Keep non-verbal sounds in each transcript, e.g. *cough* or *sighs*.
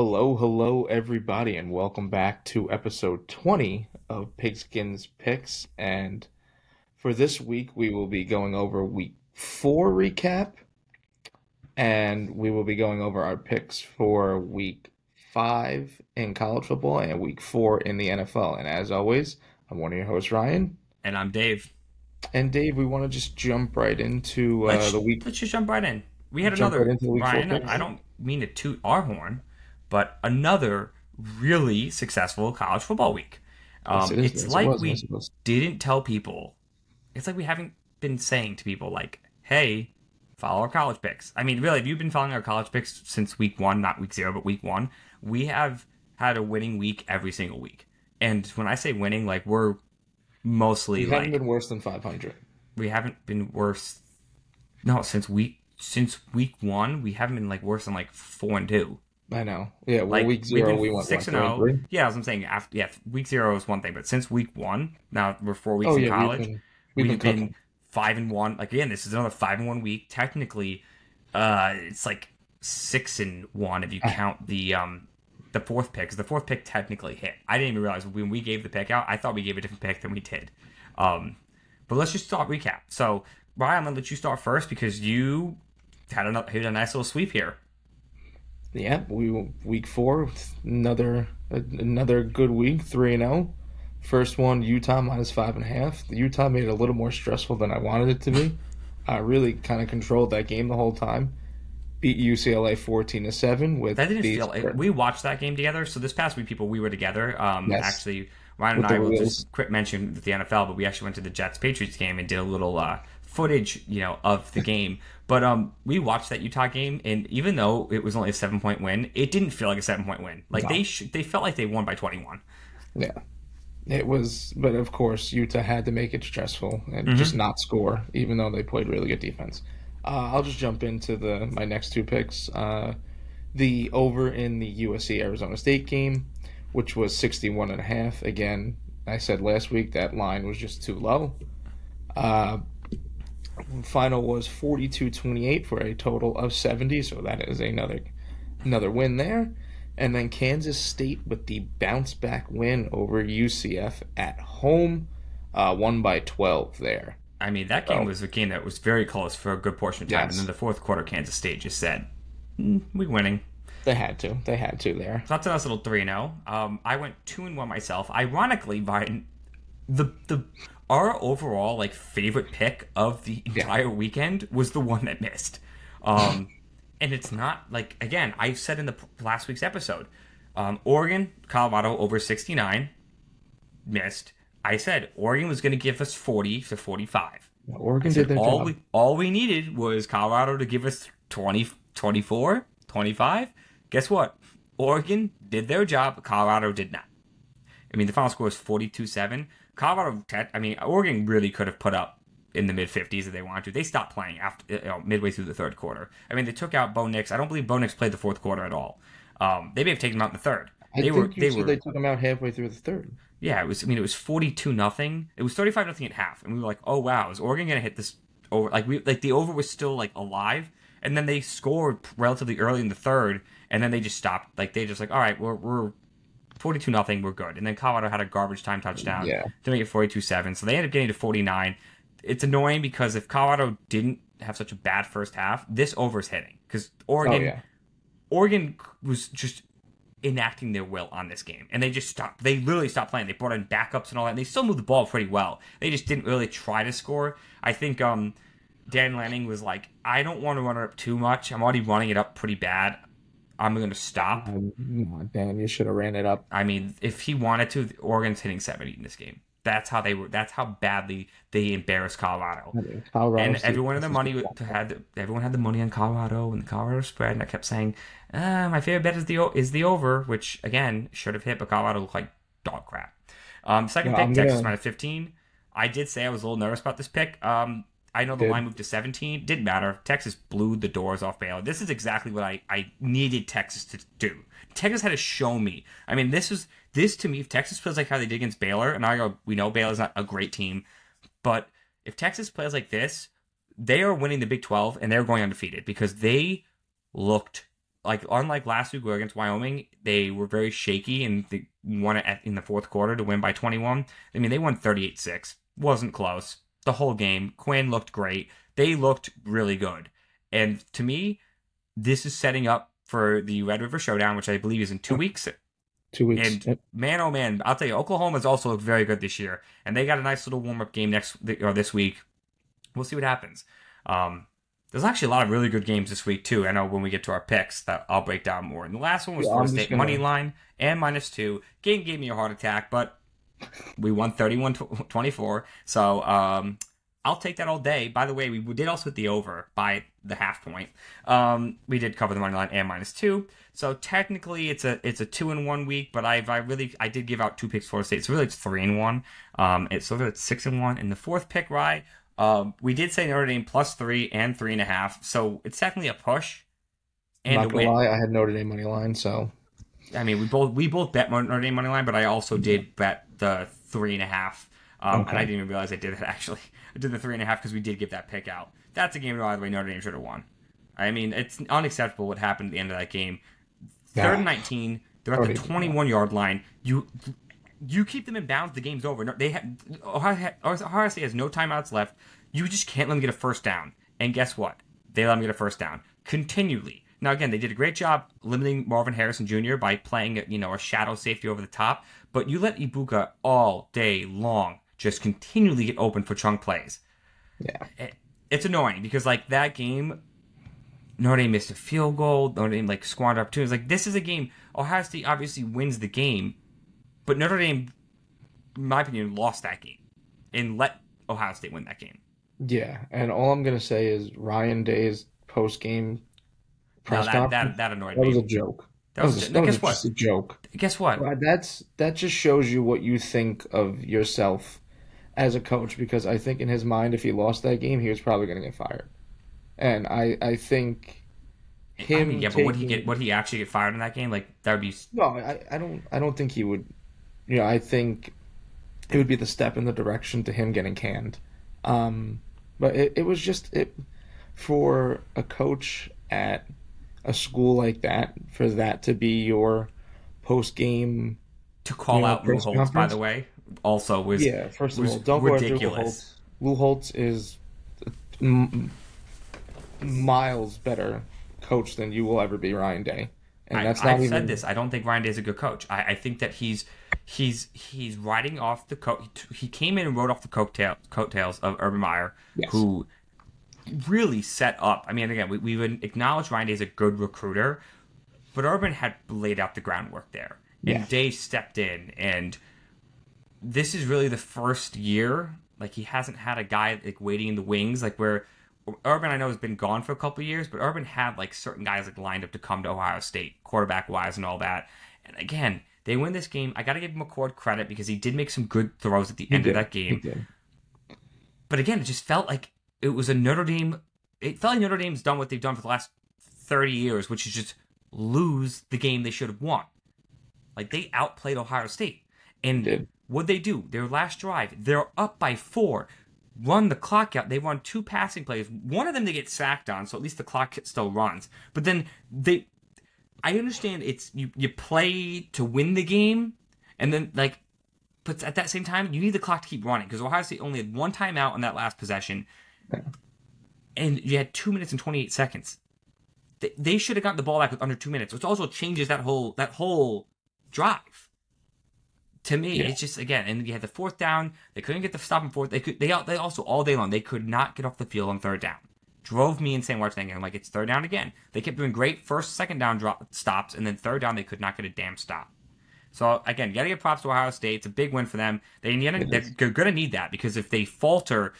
Hello, hello, everybody, and welcome back to episode 20 of Pigskin's Picks. And for this week, we will be going over week four recap, and we will be going over our picks for week five in college football and week four in the NFL. And as always, I'm one of your hosts, Ryan. And I'm Dave. And Dave, we want to just jump right into uh, the week. let's just jump right in. We had another right Ryan. I don't mean to toot our horn, but another really successful college football week. Um, Yes, it is. it's Yes, it like was. we it didn't tell people. It's like we haven't been saying to people like, "Hey, follow our college picks." I mean, really, if you've been following our college picks since week one, not week zero, but week one, we have had a winning week every single week. And when I say winning, like we're mostly We like haven't been worse than 500. we haven't been worse. No, since week since week one, we haven't been like worse than like four and two. I know. Yeah, well, Like week we've zero, been we went six what, and zero. three? Yeah, as I'm saying, after yeah, week zero is one thing, but since week one, now we're four weeks Oh, in yeah, college. we've been, we've We've, been, been, five and one. Like again, this is another five and one week. Technically, uh, it's like six and one if you Ah. count the um the fourth pick. Because the fourth pick technically hit. I didn't even realize when we gave the pick out. I thought we gave a different pick than we did. Um, but let's just start recap. So Ryan, I'm gonna let you start first because you had a hit a nice little sweep here. Yeah, we week four, another another good week, three and zero. First one, Utah minus five and a half. Utah made it a little more stressful than I wanted it to be. I really kind of controlled that game the whole time. Beat UCLA fourteen to seven with That didn't feel. It, we watched that game together. So this past week, people, we were together. Um, Yes. actually, Ryan and I will Wheels. just quick mention the NFL, but we actually went to the Jets Patriots game and did a little uh, footage, you know, of the game. But um, we watched that Utah game, and even though it was only a seven point win, it didn't feel like a seven point win. Like No. they sh- they felt like they won by twenty one. yeah, it was. But of course, Utah had to make it stressful and Mm-hmm. just not score, even though they played really good defense. Uh, I'll just jump into the my next two picks. Uh, the over in the USC Arizona State game, which was 61 and a half. Again, I said last week that line was just too low. Uh, final was 42-28 for a total of 70, so that is another another win there. And then Kansas State with the bounce back win over UCF at home, uh, won by 12 there. I mean, that game Oh. was a game that was very close for a good portion of time, Yes. and then the fourth quarter, Kansas State just said, mm, "We winning." They had to. They had to there. So that's a nice little three and zero. Um, I went two and one myself. Ironically, by the the our overall like favorite pick of the entire weekend was the one that missed. Um, *laughs* and it's not like again I said in the last week's episode, um, Oregon Colorado over sixty nine missed. I said Oregon was going to give us forty to forty five. Oregon did their All job. we all we needed was Colorado to give us 20, 24, 25. Guess what? Oregon did their job. Colorado did not. I mean, the final score was 42-7. Colorado, I mean, Oregon really could have put up in the mid 50s if they wanted to. They stopped playing after you know, midway through the third quarter. I mean, they took out Bo Nix. I don't believe Bo Nix played the fourth quarter at all. Um, they may have taken him out in the third. I They think were you they said were they took him out halfway through the third. yeah, it was. I mean, it was forty-two nothing. It was thirty-five nothing at half, and we were like, "Oh wow, is Oregon gonna hit this over?" Like we, like the over was still like alive, and then they scored relatively early in the third, and then they just stopped. Like they just like, "All right, we're we're forty-two nothing, we're good." And then Colorado had a garbage time touchdown Yeah. to make it forty-two-seven. So they ended up getting to forty-nine. It's annoying because if Colorado didn't have such a bad first half, this over's hitting because Oregon Oh yeah. Oregon was just enacting their will on this game, and they just stopped. They literally stopped playing. They brought in backups and all that. And they still moved the ball pretty well. They just didn't really try to score. I think um, Dan Lanning was like, "I don't want to run it up too much. I'm already running it up pretty bad. I'm going to stop." No, Dan, you should have ran it up. I mean, if he wanted to, Oregon's hitting 70 in this game. That's how they were. That's how badly they embarrassed Colorado Colorado and everyone in the money had everyone had the money on Colorado and the Colorado spread, and I kept saying, uh, "My favorite bet is the is the over," which again should have hit, but Colorado looked like dog crap. Um, second No, pick, I'm Texas gonna- minus fifteen. I did say I was a little nervous about this pick. Um, I know the Did. line moved to seventeen. Didn't matter. Texas blew the doors off Baylor. This is exactly what I I needed Texas to do. Texas had to show me. I mean, this is this to me. If Texas plays like how they did against Baylor, and I go, we know Baylor's not a great team, but if Texas plays like this, they are winning the Big 12 and they're going undefeated because they looked like unlike last week against Wyoming, they were very shaky and they won it in the fourth quarter to win by 21. I mean, they won 38-6. Wasn't close. The whole game. Quinn looked great. They looked really good. And to me, this is setting up for the Red River Showdown, which I believe is in two weeks. Two weeks. And yep. man, oh man, I'll tell you, Oklahoma's also looked very good this year, and they got a nice little warm up game next or this week. We'll see what happens. Um, there's actually a lot of really good games this week too. I know when we get to our picks that I'll break down more. And the last one was yeah, Florida State gonna... money line and minus two. Game gave me a heart attack, but we won 31-24. So um, I'll take that all day. By the way, we did also hit the over by the half point. Um, we did cover the money line and minus two. So technically, it's a it's a two in one week. But I I really I did give out two picks for State, so really it's three in one. Um, it's so it's six in one. And the fourth pick, Rye, um, we did say Notre Dame plus three and three and a half, so it's definitely a push. And Not gonna lie, I had Notre Dame money line, so I mean we both we both bet Notre Dame money line, but I also did bet the three and a half. Um, okay. and I didn't even realize I did it *laughs* actually. I did the three and a half because we did get that pick out. That's a game by the way Notre Dame should have won. I mean, it's unacceptable what happened at the end of that game. Third and nineteen, they're at the twenty-one yard line. You you keep them in bounds, the game's over. They have Ohio State has no timeouts left. You just can't let them get a first down. And guess what? They let them get a first down continually. Now again, they did a great job limiting Marvin Harrison Jr. by playing you know a shadow safety over the top. But you let Egbuka all day long just continually get open for chunk plays. Yeah, it, it's annoying because like that game, Notre Dame missed a field goal. Notre Dame like squandered opportunities. Like this is a game. Ohio State obviously wins the game but Notre Dame, in my opinion, lost that game and let Ohio State win that game. Yeah, and all I'm gonna say is Ryan Day's post game press no, that, that, that annoyed that me. was a joke. That, that was, was, that was just a joke. Guess what? That's that just shows you what you think of yourself as a coach. Because I think in his mind, if he lost that game, he was probably going to get fired. And I I think him. I mean, yeah, taking... but would he get? Would he actually get fired in that game? Like that would be. No, I, I don't. I don't think he would you know, I think it would be the step in the direction to him getting canned. Um, but it, it was just it for a coach at a school like that for that to be your post game to call you know, out Lou Holtz. By the way, also was yeah. First of all, don't ridiculous. Lou Holtz. Lou Holtz is m- miles better coach than you will ever be, Ryan Day. And that's I, not I've even... said this. I don't think Ryan Day is a good coach. I, I think that he's he's he's riding off the coat. He came in and rode off the coattail, coattails of Urban Meyer, yes. who really set up. I mean, again, we, we would acknowledge Ryan Day is a good recruiter, but Urban had laid out the groundwork there, and yeah. Day stepped in, and this is really the first year like he hasn't had a guy like waiting in the wings, like where Urban I know has been gone for a couple years, but Urban had like certain guys like lined up to come to Ohio State, quarterback wise and all that. And again, they win this game. I got to give McCord credit because he did make some good throws at the he end did. of that game. But again, it just felt like it was a Notre Dame. It felt like Notre Dame's done what they've done for the last 30 years, which is just lose the game they should have won. Like they outplayed Ohio State. And what they do, their last drive, they're up by four, run the clock out. They run two passing plays. One of them they get sacked on, so at least the clock still runs. But then they I understand it's you you play to win the game, and then like, but at that same time you need the clock to keep running because Ohio State only had one timeout on that last possession, and you had two minutes and twenty eight seconds. They, they should have gotten the ball back with under two minutes, which also changes that whole that whole drive. To me, yeah. it's just again, and you had the fourth down. They couldn't get the stop and fourth. They could. They they also all day long they could not get off the field on third down drove me insane watching that game. Like it's third down again. They kept doing great first, second down drop stops, and then third down they could not get a damn stop. So again, you gotta give props to Ohio State. It's a big win for them. They they're gonna need that because if they falter,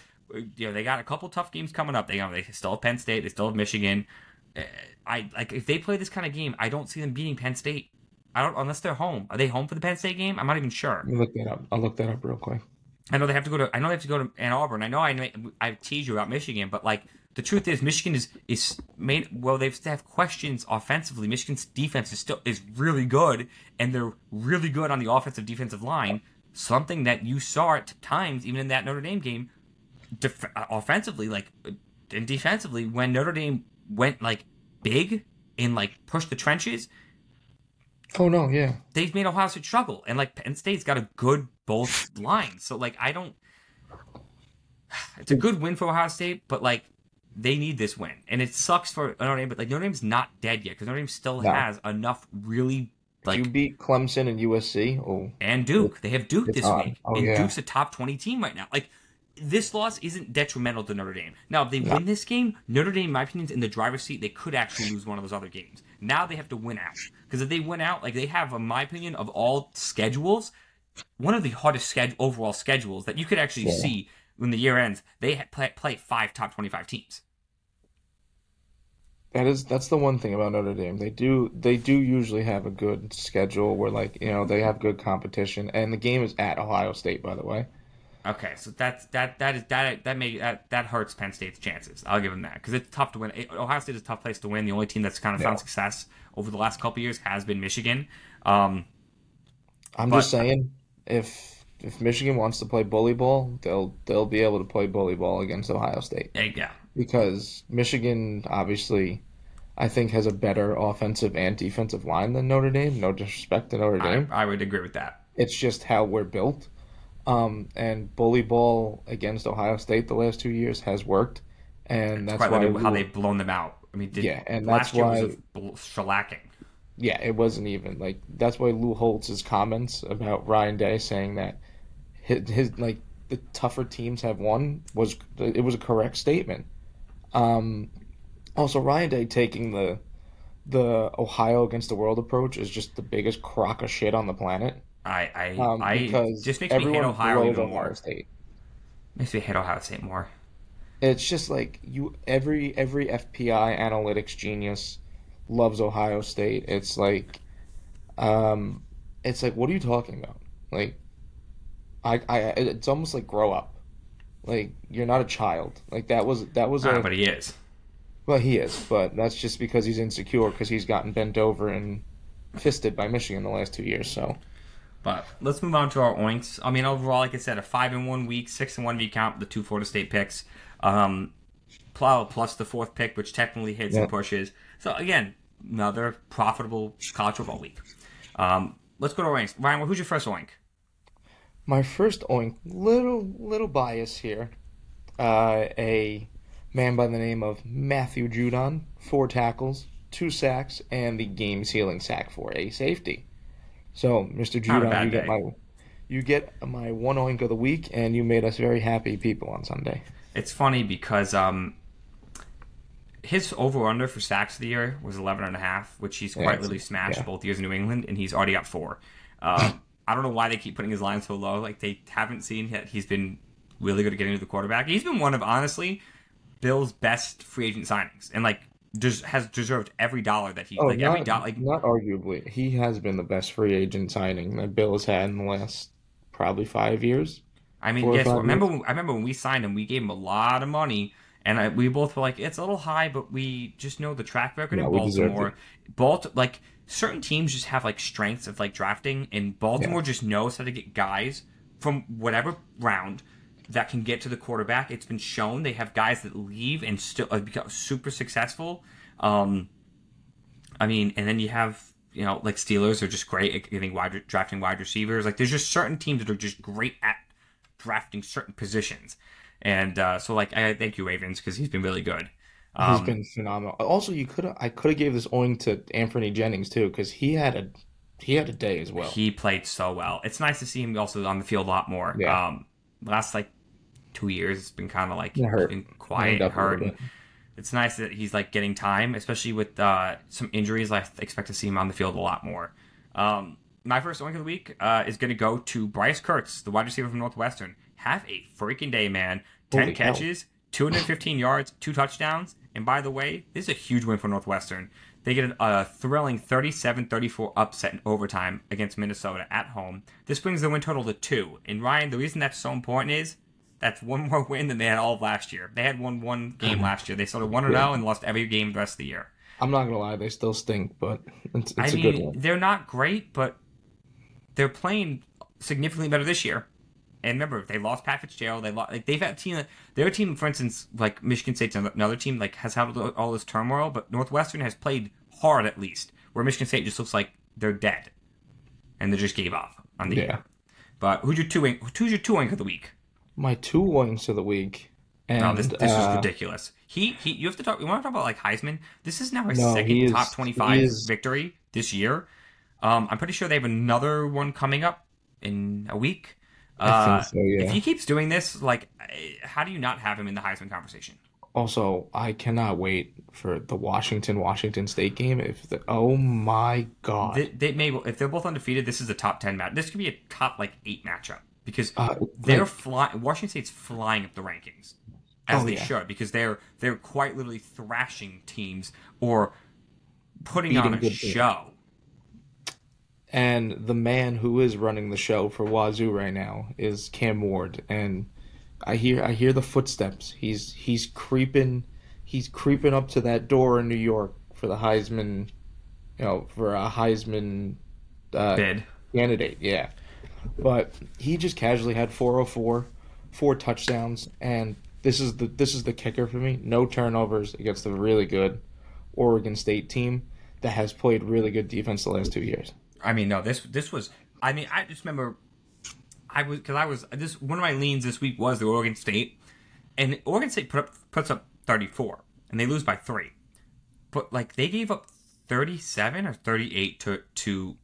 you know they got a couple tough games coming up. They you know they still have Penn State. They still have Michigan. Eh, I like if they play this kind of game, I don't see them beating Penn State. I don't unless they're home. Are they home for the Penn State game? I'm not even sure. Me look that up. I'll look that up real quick. I know they have to go to. I know they have to go to Ann Arbor. I know I I teased you about Michigan, but like the truth is Michigan is is made well they have questions offensively. Michigan's defense is still is really good and they're really good on the offensive defensive line. Something that you saw at times even in that Notre Dame game def- uh, offensively like and defensively when Notre Dame went like big and like push the trenches, Oh no, yeah. they've made Ohio State struggle. And like Penn State's got a good both lines. So like I don't *sighs* it's a good win for Ohio State, but like they need this win. And it sucks for Notre Dame, but like Notre Dame's not dead yet because Notre Dame still No. has enough really like you beat Clemson and USC. Oh, and Duke. They have Duke this odd. week. Oh, and yeah. Duke's a top 20 team right now. Like, this loss isn't detrimental to Notre Dame. Now, if they No. win this game, Notre Dame, in my opinion, is in the driver's seat. They could actually lose one of those other games. Now they have to win out. Because if they win out, like, they have, in my opinion, of all schedules, one of the hardest sched- overall schedules that you could actually Yeah. see when the year ends. They play, play five top 25 teams. that is that's the one thing about Notre Dame. They do they do usually have a good schedule where like you know they have good competition, and the game is at Ohio State, by the way. Okay, so that's that that is that that may that, that hurts Penn State's chances. I'll give them that because it's tough to win. Ohio State is a tough place to win. The only team that's kind of found Yeah. success over the last couple years has been Michigan. Um, I'm But- just saying, if if Michigan wants to play bully ball, they'll they'll be able to play bully ball against Ohio State yeah, because Michigan obviously, I think, has a better offensive and defensive line than Notre Dame. No disrespect to Notre I, Dame, I would agree with that. it's just how we're built. Um, and bully ball against Ohio State the last two years has worked, and that's Quite why literally how they've blown them out. I mean, did, Yeah, and last that's year why- was shellacking. yeah, it wasn't even like that's why Lou Holtz's comments about Ryan Day saying that his, his like the tougher teams have won was it was a correct statement. Um, also, Ryan Day taking the the Ohio against the world approach is just the biggest crock of shit on the planet. I I, Um, I just makes me hate Ohio even Ohio more. State. Makes me hate Ohio State more. It's just like you every every FPI analytics genius loves Ohio State. It's like um it's like what are you talking about? Like I I it's almost like grow up. Like you're not a child. Like that was that was Ah, a but he is. well he is, but that's just because he's insecure because he's gotten bent over and fisted by Michigan the last 2 years, so But let's move on to our oinks. I mean, overall, like I said, a five in one week, six in one week count, the two Florida State picks, um, plus the fourth pick, which technically hits Yeah. and pushes. So again, another profitable college football week. Um, let's go to our oinks. Ryan, who's your first oink? My first oink, little little bias here. Uh, a man by the name of Matthew Judon, four tackles, two sacks, and the game sealing sack for a safety. So, Mr. Judon, you get day. my you get my one oink of the week, and you made us very happy people on Sunday. It's funny because um, his over under for sacks of the year was 11 and a half, which he's quite it's- literally smashed yeah. both years in New England, and he's already got four. Um, *laughs* I don't know why they keep putting his line so low. Like they haven't seen that he's been really good at getting to the quarterback. He's been one of honestly Bill's best free agent signings, and like des- has deserved every dollar that he Oh, like not, every dollar. Like not arguably, he has been the best free agent signing that Bill has had in the last probably five years. I mean, four or guess what? Remember, when, I remember when we signed him, we gave him a lot of money, and I, we both were like, "It's a little high," but we just know the track record Yeah, in Baltimore. Balt like certain teams just have like strengths of like drafting, and Baltimore just knows how to get guys from whatever round that can get to the quarterback. It's been shown they have guys that leave and still uh, become super successful. Um, I mean, and then you have you know like Steelers are just great at getting wide drafting wide receivers. Like there's just certain teams that are just great at drafting certain positions, and uh, so like I thank you Ravens because he's been really good. He's been phenomenal. Also, you could I could have gave this owing to Anfernee Jennings too because he had a he had a day as well. He played so well. It's nice to see him also on the field a lot more. Yeah. Um, last like two years, it's been kind of like been quiet, Banged up a hurt. little and It's nice that he's like getting time, especially with uh, some injuries. I expect to see him on the field a lot more. Um, my first oink of the week uh, is going to go to Bryce Kirtz, the wide receiver from Northwestern. Have a freaking day, man! Ten Holy hell. catches, 215 yards, two touchdowns. And by the way, this is a huge win for Northwestern. They get a thrilling 37 34 upset in overtime against Minnesota at home. This brings the win total to two. And Ryan, the reason that's so important is that's one more win than they had all of last year. They had won one game mm-hmm. last year. They started 1 and 0 and lost every game the rest of the year. I'm not gonna lie, they still stink, but it's, it's I a mean, good one. they're not great, but they're playing significantly better this year. And remember, they lost Pat Fitzgerald. They lost, like they've had a team. Their team, for instance, like Michigan State's another team, like has had all this turmoil. But Northwestern has played hard at least. Where Michigan State just looks like they're dead, and they just gave up on the Yeah. year. But who's your two? Who's your two wing of the week? My two wins of the week. And, No, this this uh, is ridiculous. He he. You have to talk. You want to talk about like Heisman? This is now his No, second is- top twenty five is- victory this year. Um, I'm pretty sure they have another one coming up in a week. I Uh, think so, yeah. If he keeps doing this, like, how do you not have him in the Heisman conversation? Also, I cannot wait for the Washington Washington State game. If the oh my god, They, they may if they're both undefeated. This is a top ten match. This could be a top like eight matchup because Uh, they're like- flying. Washington State's flying up the rankings as Oh, they yeah. should because they're they're quite literally thrashing teams or putting Beating on a good show. and the man who is running the show for Wazzu right now is Cam Ward, and I hear I hear the footsteps. He's he's creeping, he's creeping up to that door in New York for the Heisman, you know, for a Heisman uh, Bid. candidate. Yeah, but he just casually had 404, four touchdowns, and this is the this is the kicker for me. No turnovers against a really good Oregon State team that has played really good defense the last two years. I mean, no, this this was. I mean, I just remember, I was because I was this one of my leans this week was the Oregon State, and Oregon State put up puts up thirty four, and they lose by three, but like they gave up thirty seven or thirty eight to to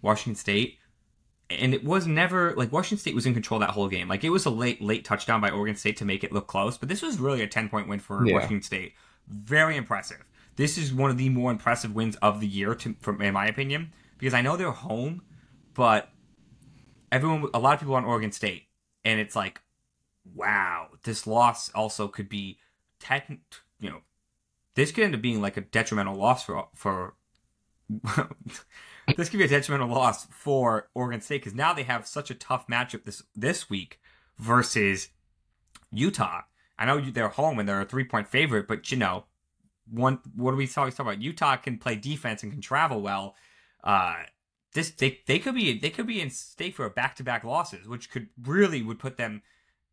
Washington State, and it was never like Washington State was in control that whole game. Like it was a late late touchdown by Oregon State to make it look close, but this was really a ten point win for Yeah. Washington State. Very impressive. This is one of the more impressive wins of the year, to, from in my opinion, because I know they're home, but everyone, a lot of people on Oregon State, and it's like, wow, this loss also could be, techn- you know, this could end up being like a detrimental loss for for. *laughs* this could be a detrimental loss for Oregon State because now they have such a tough matchup this this week versus Utah. I know they're home and they're a three point favorite, but you know, one what do we always talk about? Utah can play defense and can travel well. Uh, this they they could be they could be in state for back to back losses, which could really would put them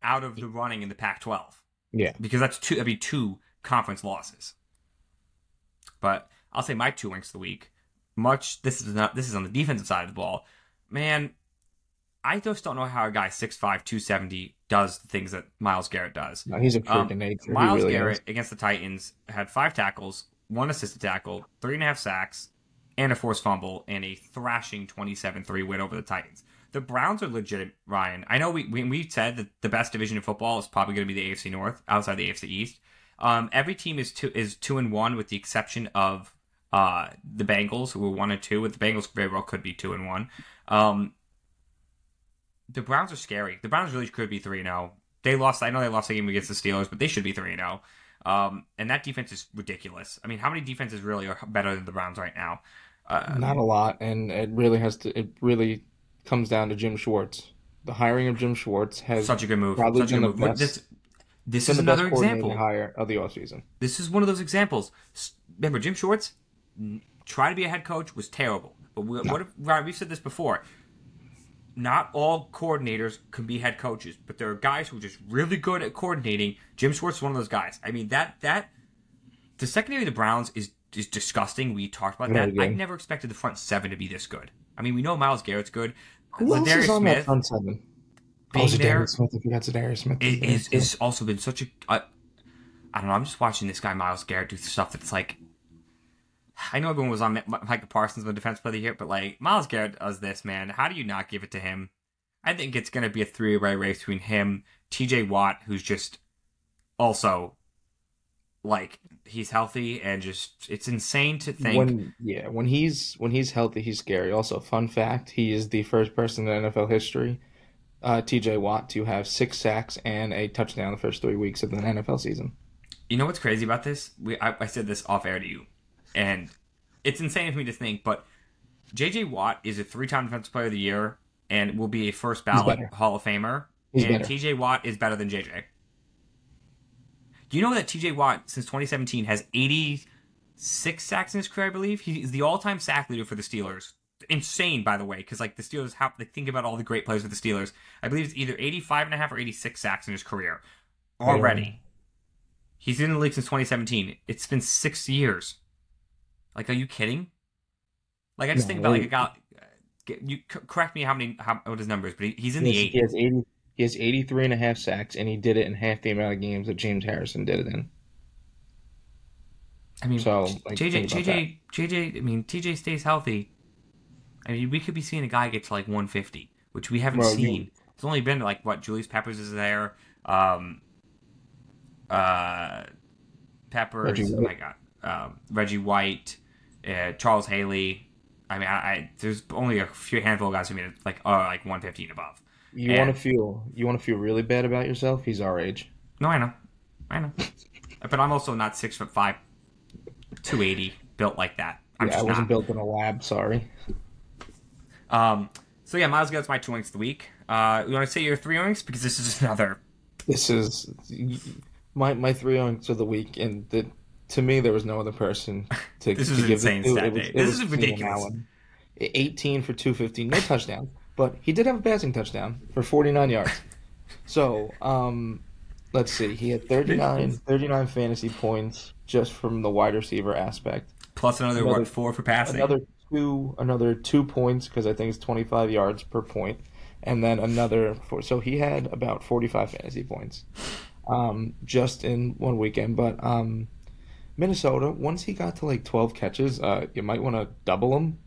out of the running in the Pac twelve Yeah. because that's two that'd be two conference losses. But I'll say my two winks of the week. Much this is not this is on the defensive side of the ball. Man, I just don't know how a guy 6'5", 270 does the things that Myles Garrett does. No, he's a freak Um, nature. Myles really Garrett is. against the Titans had five tackles, one assisted tackle, three and a half sacks, and a forced fumble, and a thrashing 27-3 win over the Titans. The Browns are legit, Ryan. I know we we, we said that the best division in football is probably going to be the AFC North, outside the AFC East. Um, every team is two is two and one, with the exception of uh, the Bengals, who were one and two. With the Bengals, very well could be two and one. Um, the Browns are scary. The Browns really could be three and zero. They lost. I know they lost the game against the Steelers, but they should be three and zero. Um, and that defense is ridiculous. I mean, how many defenses really are better than the Browns right now? Uh, Not a lot, and it really has to. It really comes down to Jim Schwartz. The hiring of Jim Schwartz has such a good move. probably Such a good move. best- This, this is the another example. hire of the offseason. This is one of those examples. Remember, Jim Schwartz tried to be a head coach was terrible. But we, what if Ryan, we've said this before? Not all coordinators can be head coaches, but there are guys who are just really good at coordinating. Jim Schwartz is one of those guys. I mean that that the secondary of the Browns is is disgusting. We talked about that. I never expected the front seven to be this good. I mean, we know Myles Garrett's good. Who else Ladarius is on that Smith front seven? being oh, there- Smith. I forgot Za'Darius Smith. it is it's also been such a I, I don't know. I'm just watching this guy Myles Garrett do stuff that's like. I know everyone was on Mi- Micah Parsons the defense player of the year, but like Myles Garrett does this, man. How do you not give it to him? I think it's going to be a three-way race between him, T.J. Watt, who's just also like he's healthy and just it's insane to think. when yeah when he's when he's healthy he's scary. Also, fun fact: he is the first person in NFL history, uh, T.J. Watt, to have six sacks and a touchdown the first three weeks of an NFL season. You know what's crazy about this? We I, I said this off air to you, and it's insane for me to think, but J.J. Watt is a three-time Defensive Player of the Year and will be a first ballot. Hall of Famer. He's and better. T.J. Watt is better than J.J. Do you know that T.J. Watt since 2017 has 86 sacks in his career? I believe he is the all-time sack leader for the Steelers. Insane, by the way, because like the Steelers have like think about all the great players with the Steelers. I believe it's either 85 and a half or 86 sacks in his career already. He's in the league since 2017. It's been six years. Like, are you kidding? Like, I just No, think about like a guy. You correct me how many how what his numbers, but he, he's in He the eight. he has 80 he has 83 and a half sacks and he did it in half the amount of games that James Harrison did it in. I mean, So, like, JJ, JJ, JJ. I mean, TJ stays healthy. I mean, we could be seeing a guy get to like 150, which we haven't Well, you- seen. It's only been like what Julius Peppers is there. Um, uh, Peppers. Reggie oh my God. Um, Reggie White, uh, Charles Haley. I mean, I, I there's only a few handful of guys who made it like uh like 150 and above. You want to feel you want to feel really bad about yourself? He's our age. No, I know, I know, *laughs* but I'm also not six foot five, 280, built like that. I'm yeah, I wasn't not. built in a lab, sorry. Um, so yeah, Myles gets my two wings of the week. Uh, you want to say your three wings because this is another. This is my my three owners of the week, and the, to me there was no other person to, This to give insane it stat It was, it This was is ridiculous. 18 for 215, no touchdown, but he did have a passing touchdown for 49 yards. So, um, let's see, he had 39, 39 fantasy points just from the wide receiver aspect. Plus another, Another- what four for passing. Another two, another two points because I think it's 25 yards per point, and then another four. So he had about 45 fantasy points, um, just in one weekend. But um, Minnesota, once he got to like 12 catches, uh, you might want to double him.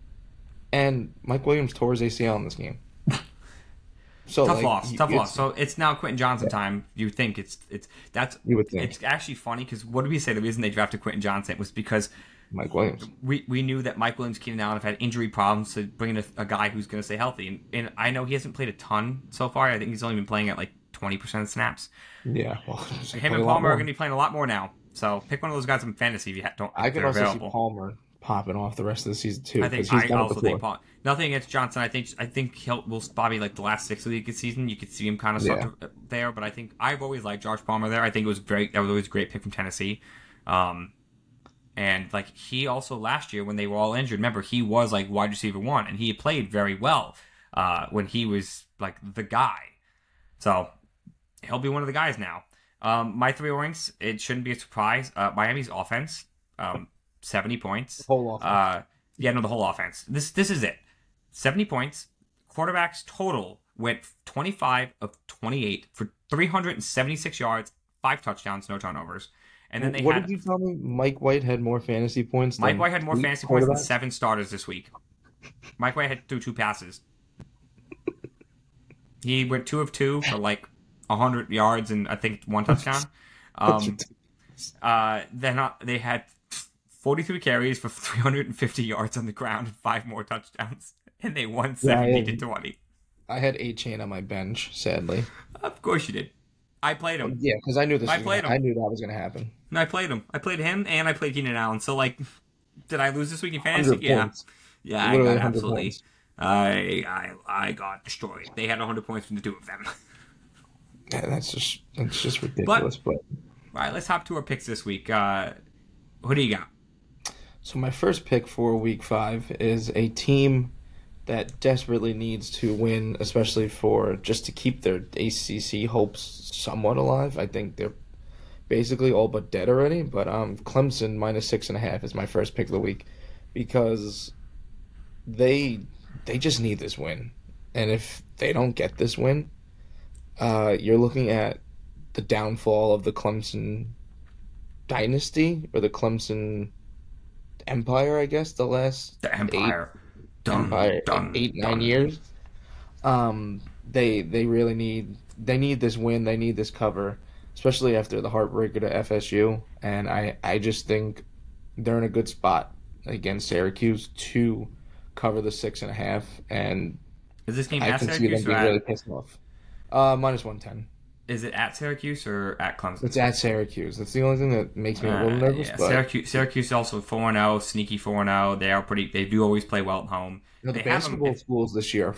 And Mike Williams tore his ACL in this game. *laughs* So tough like, loss, you- tough loss. So it's now Quentin Johnston time. You think it's it's that's You would think it's actually funny because what did we say? The reason they drafted Quentin Johnston was because Mike Williams. we, we knew that Mike Williams, Keenan Allen have had injury problems, so bringing a, a guy who's going to stay healthy. And, and I know he hasn't played a ton so far. I think he's only been playing at like twenty percent of snaps. Yeah, well, *laughs* Him and Palmer are going to be playing a lot more now. So pick one of those guys in fantasy if you don't. I could also available. see Palmer popping off the rest of the season too. I think he's I also think Paul. Nothing against Johnston. I think I think he'll will probably like the last six of the season. You could see him kind of Yeah. there, but I think I've always liked Josh Palmer there. I think it was very that was always a great pick from Tennessee. Um, and like he also last year when they were all injured, remember he was like wide receiver one, and he played very well uh, when he was like the guy. So he'll be one of the guys now. Um, my three rings, it shouldn't be a surprise. Uh, Miami's offense, um, seventy points. Whole offense. Uh, yeah, no, the whole offense. This this is it. Seventy points. Quarterbacks total went twenty five of twenty eight for three hundred and seventy six yards, five touchdowns, no turnovers. And then they what had did you tell me? Mike White had more fantasy points. Mike White had more fantasy points than seven starters this week. Mike White had threw two passes. He went two of two for like hundred yards and I think one touchdown. *laughs* Um, uh, then uh, they had 43 carries for 350 yards on the ground and five more touchdowns, *laughs* and they won Yeah, 70 I- to 20. I had Achane on my bench. Sadly, Of course you did. I played him. yeah, because I knew this. I was played gonna, him. I knew that was going to happen. And I played him. I played him, and I played Keenan Allen. So like, did I lose this week in fantasy? 100 Yeah, points. yeah, I got absolutely. points. I I I got destroyed. They had 100 points from the two of them. *laughs* Yeah, that's just that's just ridiculous. But, All right, let's hop to our picks this week. Uh, who do you got? so my first pick for week five is a team that desperately needs to win, especially for just to keep their ACC hopes somewhat alive. I think they're basically all but dead already. But um, Clemson minus six and a half is my first pick of the week because they they just need this win, and if they don't get this win, uh, you're looking at the downfall of the Clemson dynasty or the Clemson empire, I guess. The last The Empire. Dun, empire dun, eight nine years. Um, they they really need they need this win. They need this cover, especially after the heartbreaker to FSU. And I I just think they're in a good spot against Syracuse to cover the six and a half. And Is this game I can see them being really pissed off. Uh, minus one ten. is it at Syracuse or at Clemson? It's at Syracuse. That's the only thing that makes me a Uh, little nervous. yeah, but Syracuse, Syracuse also four and zero, sneaky four and zero. They are pretty. They do always play well at home. you know, the they have them- basketball schools this year are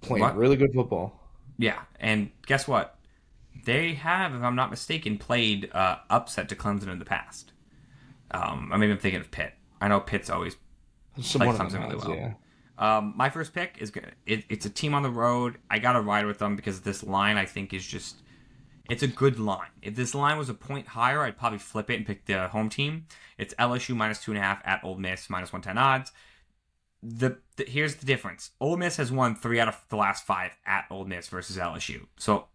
playing What? really good football. Yeah, and guess what? They have, if I'm not mistaken, played uh, upset to Clemson in the past. Um, I mean, I'm thinking of Pitt. I know Pitt's always. Some Like one of Clemson them really well. yeah. Um, my first pick is. It, it's a team on the road. I got to ride with them because this line I think is just. It's a good line. If this line was a point higher, I'd probably flip it and pick the home team. It's LSU minus two and a half at Ole Miss minus one ten odds. The, the here's the difference. Ole Miss has won three out of the last five at Ole Miss versus LSU. So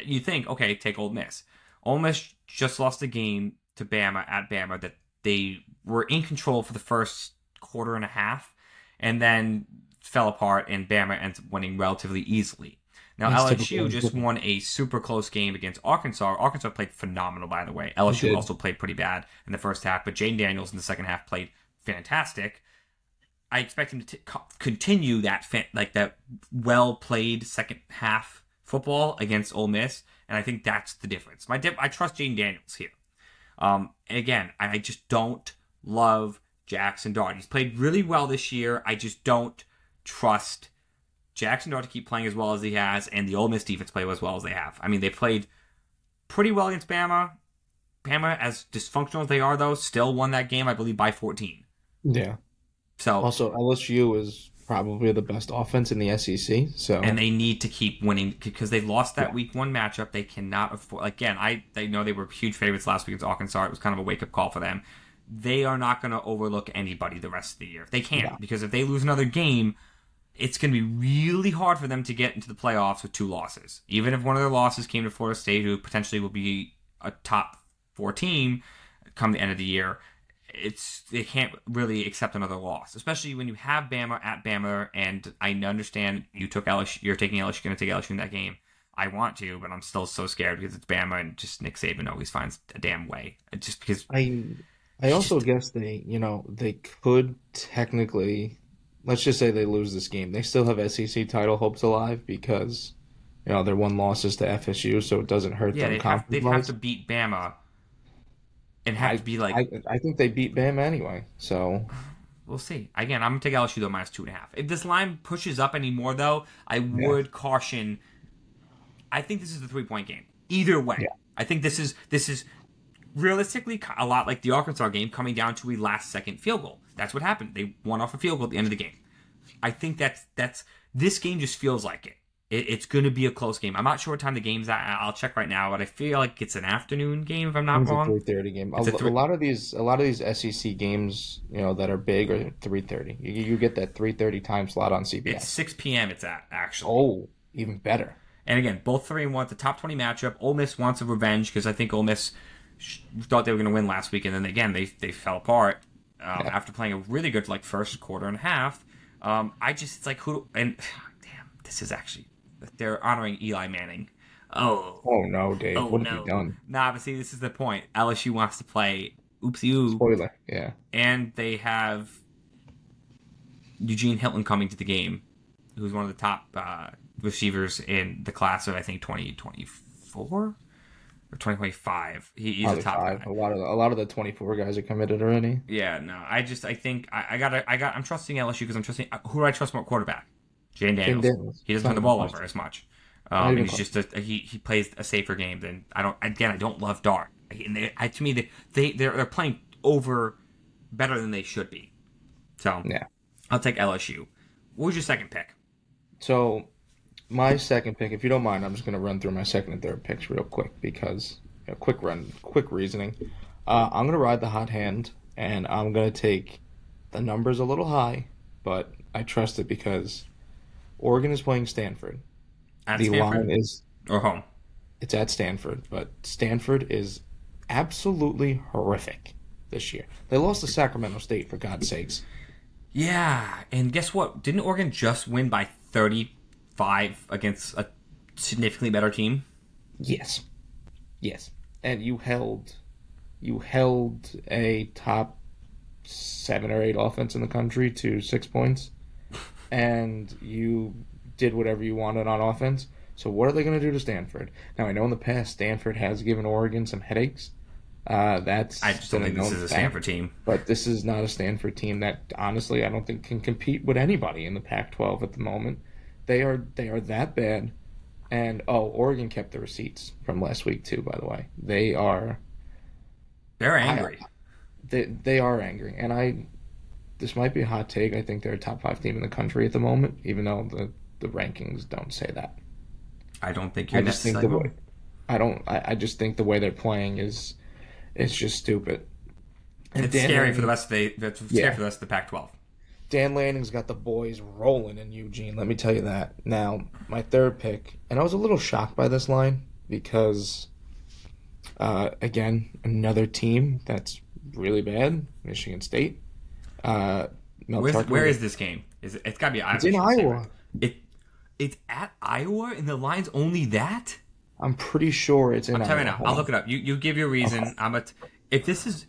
you think, okay, take Ole Miss. Ole Miss just lost a game to Bama at Bama that they were in control for the first quarter and a half, and then fell apart, and Bama ends up winning relatively easily. Now That's LSU just won a super close game against Arkansas. Arkansas played phenomenal, by the way. LSU also played pretty bad in the first half, but Jayden Daniels in the second half played fantastic. I expect him to t- continue that fan- like that well played second half football against Ole Miss, and I think that's the difference. My dip- I trust Jayden Daniels here. Um, again, I just don't love Jackson Dart. He's played really well this year. I just don't trust Jackson Dart to keep playing as well as he has, and the Ole Miss defense play as well as they have. I mean, they played pretty well against Bama. Bama, as dysfunctional as they are, though, still won that game, I believe, by 14. Yeah. So, Also, LSU is probably the best offense in the SEC. So and they need to keep winning because they lost that Yeah. week one matchup. They cannot afford. Again, I they know they were huge favorites last week against Arkansas. It was kind of a wake up call for them. They are not going to overlook anybody the rest of the year. They can't Yeah. because if they lose another game, it's going to be really hard for them to get into the playoffs with two losses. Even if one of their losses came to Florida State, who potentially will be a top four team come the end of the year, it's they can't really accept another loss, especially when you have Bama at Bama. And I understand you took LSU, you're taking LSU, going to take LSU in that game. I want to, but I'm still so scared because it's Bama and just Nick Saban always finds a damn way. Just because I I also guess they you know they could technically let's just say they lose this game. They still have SEC title hopes alive because you know their one loss is to FSU, so it doesn't hurt yeah, them they'd they'd have to beat Bama and have I, to be like, I, I think they beat Bama anyway. So *sighs* We'll see. Again, I'm gonna take LSU though minus two and a half. If this line pushes up anymore, though, I would caution. I think this is a three point game. Either way, Yeah. I think this is this is realistically a lot like the Arkansas game, coming down to a last second field goal. That's what happened. They won off a field goal at the end of the game. I think that's that's this game just feels like it. it it's going to be a close game. I'm not sure what time the game's at. I'll check right now, but I feel like it's an afternoon game if I'm not it's a wrong. three thirty game. A, It's a three- a lot of these a lot of these SEC games, you know, that are big are three thirty. You, you get that three thirty time slot on CBS. It's 6 p.m. It's at actually. oh, even better. And again, both three and one, the top twenty matchup. Ole Miss wants a revenge because I think Ole Miss thought they were going to win last week, and then again they they fell apart um, Yeah. after playing a really good like first quarter and a half. Um, I just it's like who and *sighs* damn, this is actually they're honoring Eli Manning. Oh, Oh no, Dave. oh what have you done? nah, but see, this is the point. LSU wants to play oopsie oo, Spoiler. Yeah. and they have Eugene Hilton coming to the game, who's one of the top uh, receivers in the class of I think 2024 or 2025. He, he's a top five. guy. A lot of the, a lot of the twenty four guys are committed already. Yeah, no, I just I think I, I gotta I got I'm trusting LSU because I'm trusting who do I trust more quarterback? Jayden Daniels. Daniels. He doesn't turn the ball over as much. Um, he's just a, he he plays a safer game than I don't again I don't love Dart. And they, I, to me they they they're, they're playing over better than they should be. So Yeah. I'll take LSU. What was your second pick? So, my second pick, if you don't mind, I'm just going to run through my second and third picks real quick because, you know, quick run, quick reasoning. Uh, I'm going to ride the hot hand, and I'm going to take the numbers a little high, but I trust it because Oregon is playing Stanford. At the Stanford line is or home? it's at Stanford, but Stanford is absolutely horrific this year. They lost to Sacramento State for God's sakes. Yeah, and guess what? Didn't Oregon just win by 35 against a significantly better team? Yes. Yes. And you held you held a top seven or eight offense in the country to six points. *laughs* And you did whatever you wanted on offense. So what are they gonna do to Stanford? Now I know in the past Stanford has given Oregon some headaches. Uh, that's I just don't think this is a fact. Stanford team. But this is not a Stanford team that honestly I don't think can compete with anybody in the Pac-12 at the moment. They are they are that bad. And oh, Oregon kept the receipts from last week too. By the way, they are They're angry. they they are angry. And I this might be a hot take. I think they're a top five team in the country at the moment, even though the the rankings don't say that. I, don't think you're I just think the way I don't. I, I just think the way they're playing is, it's just stupid. And it's Dan scary Lanning, for the rest of the. That's scary yeah. for the rest of the Pac-12. Dan Lanning's got the boys rolling in Eugene. Let me tell you that. Now, my third pick, and I was a little shocked by this line because, uh, again, another team that's really bad, Michigan State. Uh, where is this game? Is it, it's got to be Iowa. It's in Iowa. It it's at Iowa, and the line's only that. I'm pretty sure it's in. Iowa. I'm telling you now. I'll look it up. You you give your reason. Okay. I'm a. T- if this is,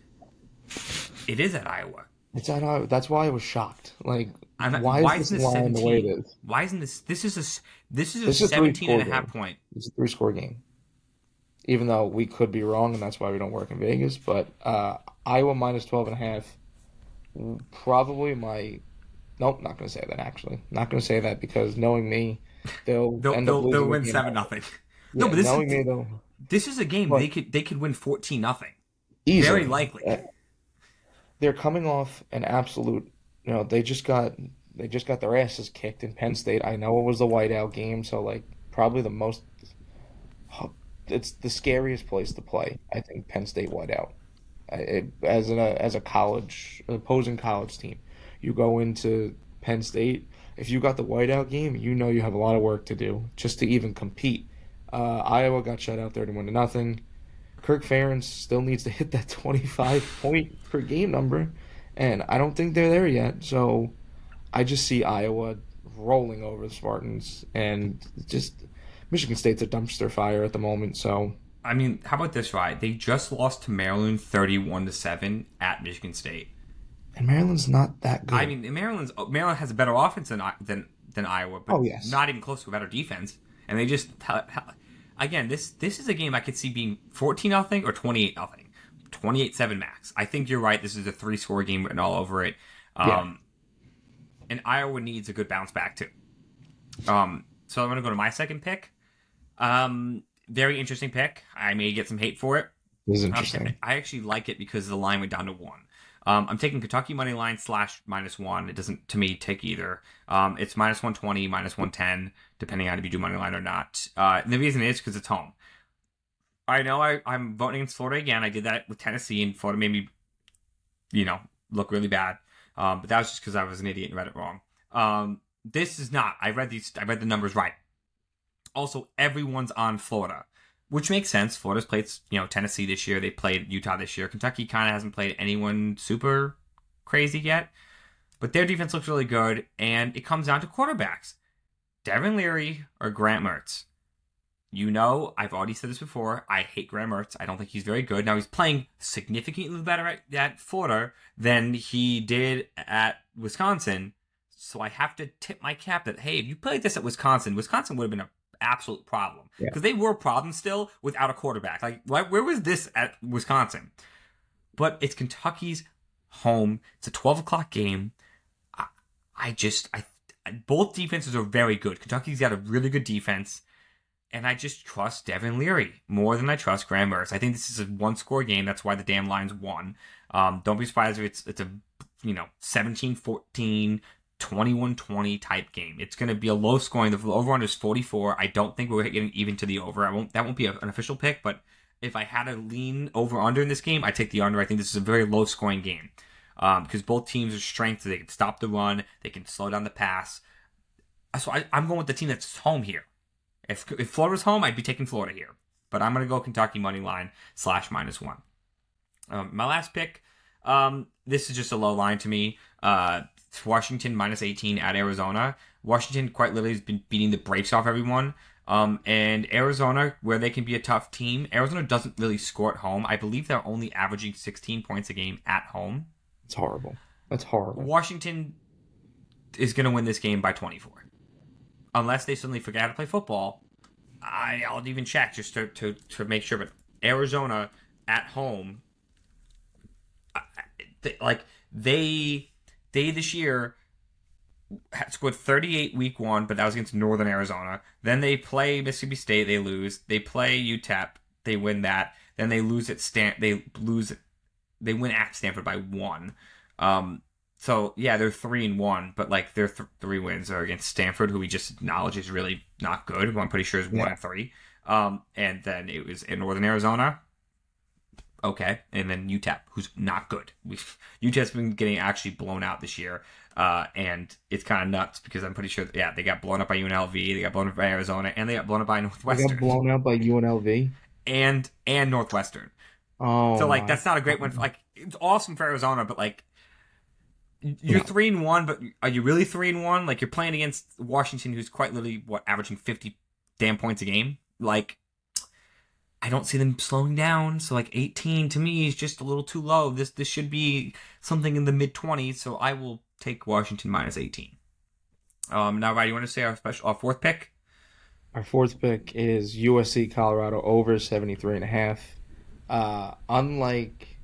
it is at Iowa. It's at Iowa. That's why I was shocked. Like, why, why is this, this line 17? the way it is? Why isn't this? This is a this is a this 17 and a half game. point. It's a three score game. Even though we could be wrong, and that's why we don't work in Vegas. But uh, Iowa minus 12 and a half. Probably my Nope, not going to say that. Actually, not going to say that because knowing me, they'll *laughs* they'll, they'll, they'll win seven nothing. Yeah, no, but this is me, this is a game they could they could win fourteen nothing. Very likely. They're coming off an absolute. You know, they just got they just got their asses kicked in Penn State. I know it was the whiteout game, so like probably the most. It's the scariest place to play. I think Penn State whiteout, it, as a as a college opposing college team you go into Penn State, if you got the whiteout game, you know you have a lot of work to do just to even compete. Uh, Iowa got shut out 31 to nothing. Kirk Ferentz still needs to hit that *laughs* 25 point per game number, and I don't think they're there yet. So I just see Iowa rolling over the Spartans, and just Michigan State's a dumpster fire at the moment. So I mean, how about this? Right, they just lost to Maryland 31 to seven at Michigan State. And Maryland's not that good. I mean, Maryland's oh, Maryland has a better offense than than than Iowa, but oh, yes. not even close to a better defense. And they just again, this this is a game I could see being fourteen nothing or twenty eight nothing, 28-7 max. I think you're right. This is a three score game written all over it. Um, yeah. And Iowa needs a good bounce back too. Um, so I'm going to go to my second pick. Um, very interesting pick. I may get some hate for it. This is interesting. I actually like it because the line went down to one. Um, I'm taking Kentucky money line slash minus one. It doesn't to me take either. Um, it's minus one twenty, minus one ten, depending on if you do money line or not. Uh, the reason is because it's home. I know I, I'm voting against Florida again. I did that with Tennessee, and Florida made me, you know, look really bad. Um, but that was just because I was an idiot and read it wrong. Um, this is not. I read these. I read the numbers right. Also, everyone's on Florida which makes sense. Florida's played, you know, Tennessee this year. They played Utah this year. Kentucky kind of hasn't played anyone super crazy yet, but their defense looks really good. And it comes down to quarterbacks: Devin Leary or Graham Mertz. You know, I've already said this before. I hate Graham Mertz. I don't think he's very good. Now he's playing significantly better at, at Florida than he did at Wisconsin. So I have to tip my cap that hey, if you played this at Wisconsin, Wisconsin would have been a absolute problem because yeah. they were a problem still without a quarterback. Like, where was this at Wisconsin? But it's Kentucky's home. It's a twelve o'clock game. I, I just, I, both defenses are very good. Kentucky's got a really good defense, and I just trust Devin Leary more than I trust Graham Mertz. I think this is a one-score game. That's why the damn line's one. Um, don't be surprised if it's it's a you know 17-14 21-20 type game. It's going to be a low scoring. The over under is 44. I don't think we're getting even to the over. I won't. That won't be an official pick. But if I had to lean over under in this game, I take the under. I think this is a very low scoring game because um, both teams are strengths. They can stop the run. They can slow down the pass. So I, am going with the team that's home here. If if Florida's home, I'd be taking Florida here. But I'm going to go Kentucky money line slash minus one. Um, my last pick. Um, this is just a low line to me. Uh, Washington minus 18 at Arizona. Washington quite literally has been beating the brakes off everyone. Um, and Arizona, where they can be a tough team, Arizona doesn't really score at home. I believe they're only averaging 16 points a game at home. It's horrible. That's horrible. Washington is going to win this game by 24. Unless they suddenly forget how to play football. I, I'll even check just to, to, to make sure. But Arizona at home, like, they they this year had scored 38 week one, but that was against Northern Arizona. Then they play Mississippi State, they lose. They play UTEP, they win that. Then they lose at Stan. They lose. They win at Stanford by one. Um, so yeah, they're three and one, but like their th- three wins are against Stanford, who we just acknowledge is really not good. Who I'm pretty sure is one yeah. and three. Um, and then it was in Northern Arizona. Okay, and then UTEP, who's not good. *laughs* We've, UTEP's been getting actually blown out this year, uh, and it's kind of nuts because I'm pretty sure, yeah, they got blown up by UNLV, they got blown up by Arizona, and they got blown up by Northwestern. They got blown out by UNLV and and Northwestern. Oh, so like that's not a great one. For, like it's awesome for Arizona, but like you're three and one, but are you really three and one? Like you're playing against Washington, who's quite literally what averaging fifty damn points a game. Like I don't see them slowing down. So like 18 to me is just a little too low. This this should be something in the mid 20s. So I will take Washington minus 18. Um, now, Ryan, you want to say our special our fourth pick? Our fourth pick is USC Colorado over 73 and a half. Uh, unlike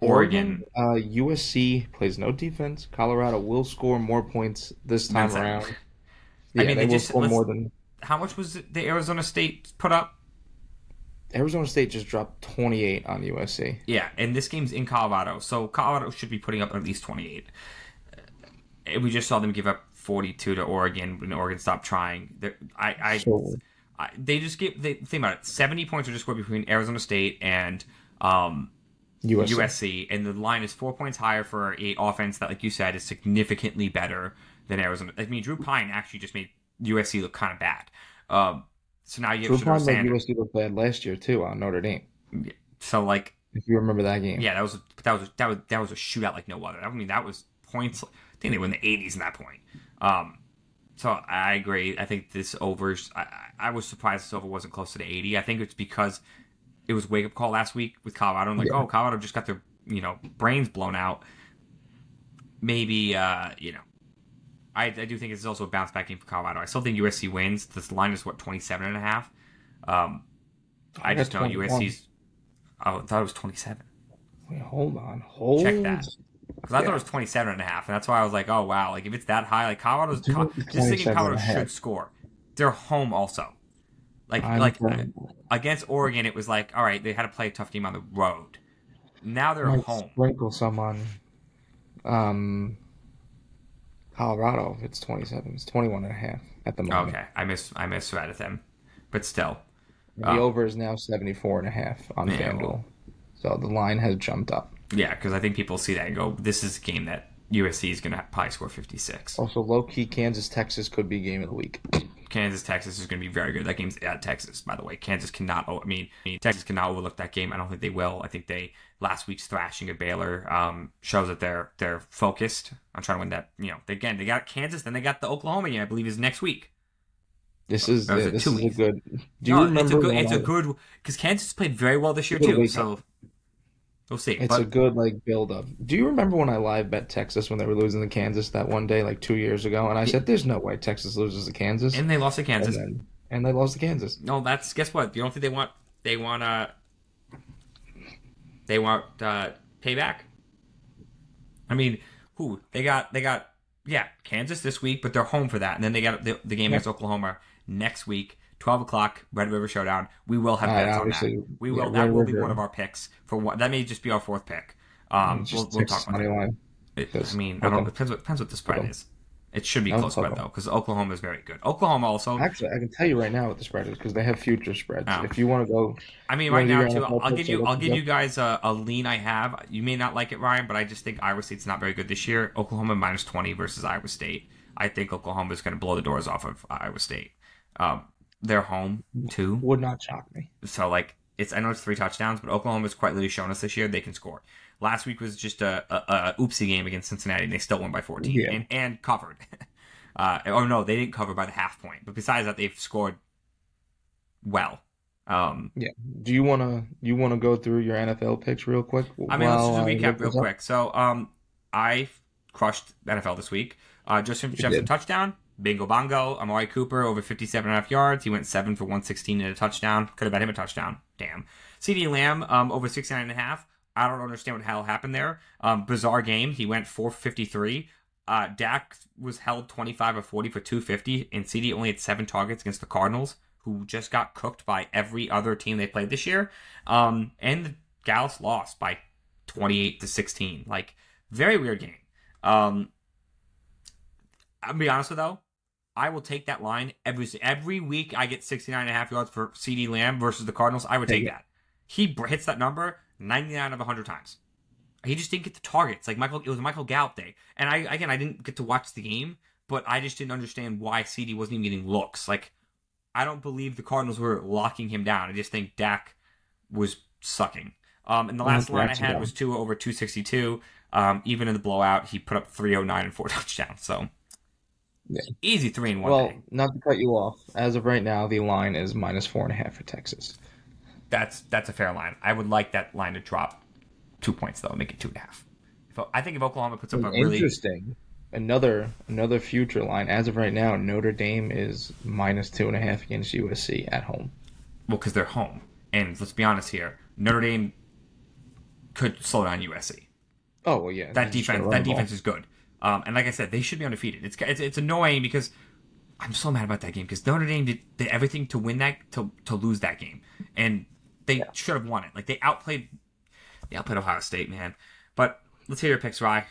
Oregon, uh, USC plays no defense. Colorado will score more points this time That's around. It. Yeah, I mean, they, they just score more than. How much was the Arizona State put up? Arizona State just dropped 28 on USC. Yeah, and this game's in Colorado, so Colorado should be putting up at least 28. Uh, we just saw them give up 42 to Oregon when Oregon stopped trying. They're, I, I, so, I, they just gave. They think about it. 70 points are just scored between Arizona State and um, USC. USC, and the line is four points higher for a offense that, like you said, is significantly better than Arizona. I mean, Drew Pyne actually just made USC look kind of bad. Um, so now you have Drew Pyne made USC look bad last year too on Notre Dame. So like, if you remember that game, yeah, that was that was that was that was a shootout like no other. I mean, that was points. I think they were in the 80s in that point. Um, so I agree. I think this overs. I, I was surprised this over wasn't close to the 80. I think it's because it was wake up call last week with Colorado. I'm like, yeah. oh, Colorado just got their you know brains blown out. Maybe uh, you know, I, I do think it's also a bounce back game for Colorado. I still think USC wins. This line is what 27 and a half. Um, I, I just know 21. USC's. Oh, I thought it was 27. Wait, hold on, hold. Check that. Because I thought it was 27 and a half, and that's why I was like, oh wow, like if it's that high, like Colorado's just thinking Colorado should score. They're home also. Like I'm like against Oregon, it was like all right, they had to play a tough team on the road. Now they're home. Sprinkle some on, um, Colorado. It's 27. It's 21 and a half at the moment. Okay, I miss I misread them, but still, the um, over is now 74 and a half on yeah, FanDuel, well, so the line has jumped up. Yeah, because I think people see that and go, "This is a game that USC is going to probably score 56." Also, low key, Kansas Texas could be game of the week. Kansas Texas is going to be very good. That game's at Texas, by the way. Kansas cannot. I mean, Texas cannot overlook that game. I don't think they will. I think they last week's thrashing of Baylor um, shows that they're they're focused on trying to win that. You know, again they got Kansas, then they got the Oklahoma game. I believe is next week. This is uh, this is a good. Do you no, remember? It's a good. It's a good because Kansas played very well this year too. So We'll see. It's but... a good like build up. Do you remember when I live bet Texas when they were losing to Kansas that one day like two years ago? And I said, "There's no way Texas loses to Kansas." And they lost to Kansas. And, then, and they lost to Kansas. No, that's guess what? You don't think they want they want uh they want uh payback? I mean, who they got? They got yeah, Kansas this week, but they're home for that, and then they got the, the game yeah. against Oklahoma next week. 12 o'clock, Red River Showdown. We will have bets on that. We will. Yeah, that will River. be one of our picks for what. That may just be our fourth pick. Um, we'll, we'll talk about it. it. I mean. I don't know. Depends what depends what the spread okay. is. It should be close spread though, because Oklahoma is very good. Oklahoma also. Actually, I can tell you right now what the spread is because they have future spreads. Oh. If you want to go, I mean, right now too. I'll give you. I'll give you guys a, a, lean I have. You may not like it, Ryan, but I just think Iowa State's not very good this year. Oklahoma minus twenty versus Iowa State. I think Oklahoma is going to blow the doors off of Iowa State. Um, they're home too. Would not shock me. So like it's I know it's three touchdowns, but Oklahoma's quite literally shown us this year they can score. Last week was just a, a, a oopsie game against Cincinnati, and they still won by 14 yeah. and, and covered. *laughs* uh, oh no, they didn't cover by the half point, but besides that, they've scored well. Um, yeah. Do you want to you want to go through your NFL picks real quick? I mean, let's just recap real quick. So, um, I crushed NFL this week. Uh, Justin Jefferson touchdown. Bingo bongo. Amari Cooper over 57 and a half yards. He went 7 for 116 and a touchdown. Could have bet him a touchdown. Damn. CeeDee Lamb um, over 69 and a half. I don't understand what hell happened there. Um, bizarre game. He went 453. Uh, Dak was held 25 of 40 for 250, and CeeDee only had seven targets against the Cardinals, who just got cooked by every other team they played this year. Um, and the Dallas lost by 28 to 16. Like, very weird game. Um, I'll be honest with though, I will take that line every every week. I get 69 and a half yards for CeeDee Lamb versus the Cardinals. I would take that. He hits that number 99 of 100 times. He just didn't get the targets. Like Michael, it was Michael Gallup day, and I again I didn't get to watch the game, but I just didn't understand why CeeDee wasn't even getting looks. Like I don't believe the Cardinals were locking him down. I just think Dak was sucking. Um, and the last line I had was Tua over 262. Um, even in the blowout, he put up 309 and four *laughs* touchdowns. So yeah. easy three and one. Well, day. not to cut you off, as of right now, the line is minus four and a half for Texas. That's that's a fair line. I would like that line to drop two points though, make it two and a half. If, I think if Oklahoma puts up a really interesting another another future line as of right now, Notre Dame is minus two and a half against USC at home. Well, because they're home, and let's be honest here, Notre Dame could slow down USC. Oh well, yeah. That defense, that defense is good. Um, and like I said, they should be undefeated. It's, it's it's annoying because I'm so mad about that game because Notre Dame did, did everything to win that to to lose that game, and they yeah. should have won it. Like they outplayed, they outplayed Ohio State, man. But let's hear your picks, Rye.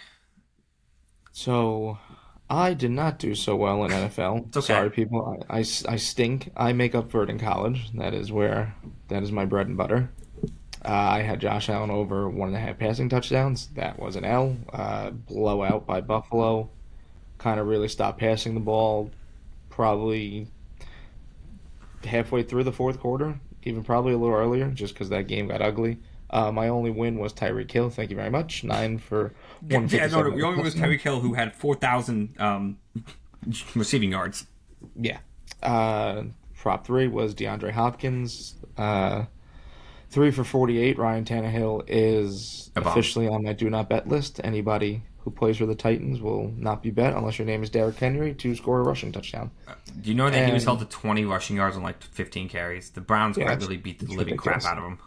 So, I did not do so well in NFL. *laughs* Okay. Sorry, people. I, I, I stink. I make up for it in college. That is where that is my bread and butter. Uh, I had Josh Allen over one and a half passing touchdowns. That was an L. Uh, blowout by Buffalo. Kind of really stopped passing the ball. Probably halfway through the fourth quarter, even probably a little earlier, just because that game got ugly. Uh, my only win was Tyreek Hill. Thank you very much. Nine for one. Yeah, no, the only was Tyreek Hill, who had four thousand um, *laughs* receiving yards. Yeah. Uh, prop three was DeAndre Hopkins. Three for 48. Ryan Tannehill is officially on my do not bet list. Anybody who plays for the Titans will not be bet unless your name is Derrick Henry to score a rushing touchdown. Uh, do you know that and, he was held to 20 rushing yards on like 15 carries? The Browns yeah, really beat the living ridiculous. crap out of him.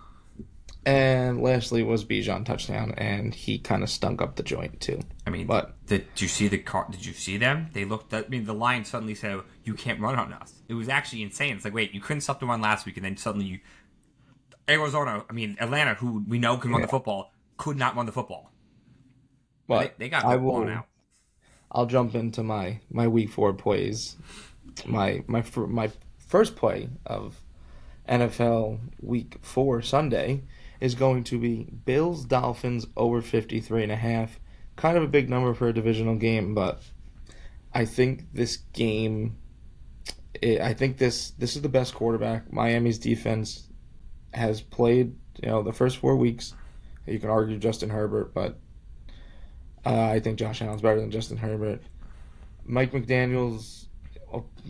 And lastly was Bijan touchdown, and he kind of stunk up the joint too. I mean, but did you see the car? Did you see them? They looked. At, I mean, the line suddenly said, "You can't run on us." It was actually insane. It's like, wait, you couldn't stop the run last week, and then suddenly you Arizona, I mean Atlanta, who we know can run yeah. the football, could not run the football. But they, they got I will, blown out. I'll jump into my my week four plays. My my my first play of NFL week four Sunday is going to be Bills Dolphins over 53 and a half. Kind of a big number for a divisional game, but I think this game eh, I think this this is the best quarterback. Miami's defense has played, you know, the first four weeks. You can argue Justin Herbert, but uh, I think Josh Allen's better than Justin Herbert. Mike McDaniel's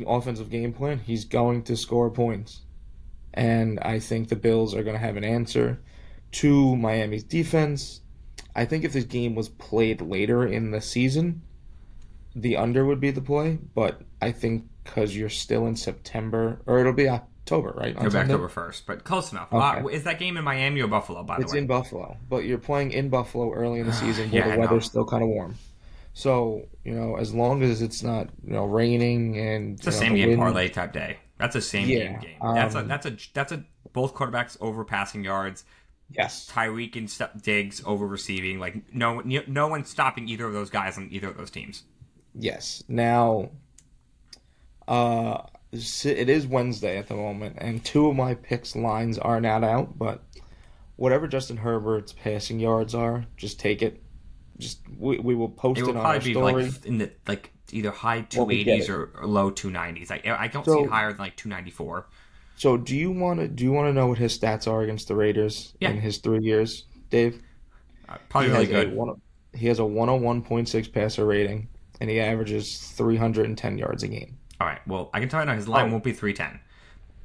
offensive game plan, he's going to score points. And I think the Bills are going to have an answer to Miami's defense. I think if this game was played later in the season, the under would be the play. But I think because you're still in September, or it'll be October, right? On October first, but close enough. Okay. Uh, is that game in Miami or Buffalo? By the it's way, it's in Buffalo, but you're playing in Buffalo early in the *sighs* season where yeah, the weather's still kind of warm. So you know, as long as it's not you know raining and it's a same game wind, parlay type day. That's a same yeah, game game. Um, that's a that's a that's a both quarterbacks over passing yards. Yes, Tyreek and St- Diggs over receiving. Like no no one's stopping either of those guys on either of those teams. Yes. Now, uh, it is Wednesday at the moment, and two of my picks lines are not out. But whatever Justin Herbert's passing yards are, just take it. Just we, we will post it, it on our story. Like in the like either high two eighties or, or, low two nineties. I I don't so, see it higher than like two ninety four. So do you want to do you want to know what his stats are against the Raiders yeah. in his three years, Dave? Uh, probably really good. One, he has a one hundred one point six passer rating, and he averages three hundred and ten yards a game. All right. Well, I can tell you now his line oh. won't be 310.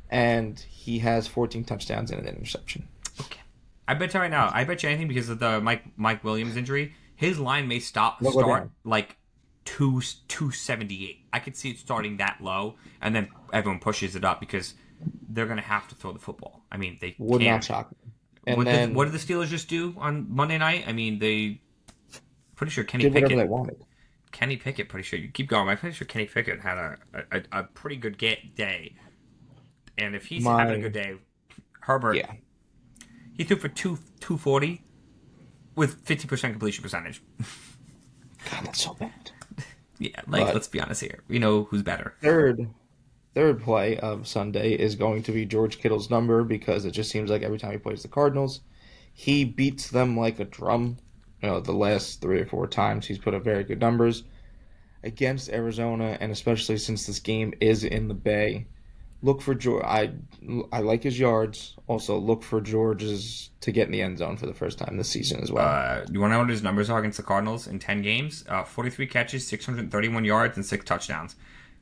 And he has 14 touchdowns and an interception. Okay. I bet you right now, I bet you anything because of the Mike Mike Williams injury, his line may stop start like two two seventy eight. I could see it starting that low, and then everyone pushes it up because they're going to have to throw the football. I mean, they would can. not shock me. And what, then, did, what did the Steelers just do on Monday night? I mean, they pretty sure Kenny did Pickett. they wanted. Kenny Pickett, pretty sure you keep going. I'm pretty sure Kenny Pickett had a a, a pretty good get day, and if he's My, having a good day, Herbert, yeah. he threw for two two forty with fifty percent completion percentage. God, that's so bad. Yeah, like But- let's be honest here. We know who's better. Third, third play of Sunday is going to be George Kittle's number because it just seems like every time he plays the Cardinals, he beats them like a drum. You know, the last three or four times he's put up very good numbers against Arizona, and especially since this game is in the Bay. Look for George. I I like his yards. Also, look for George's to get in the end zone for the first time this season as well. Uh, you want to know what his numbers are against the Cardinals in 10 games? Uh, 43 catches, 631 yards, and six touchdowns.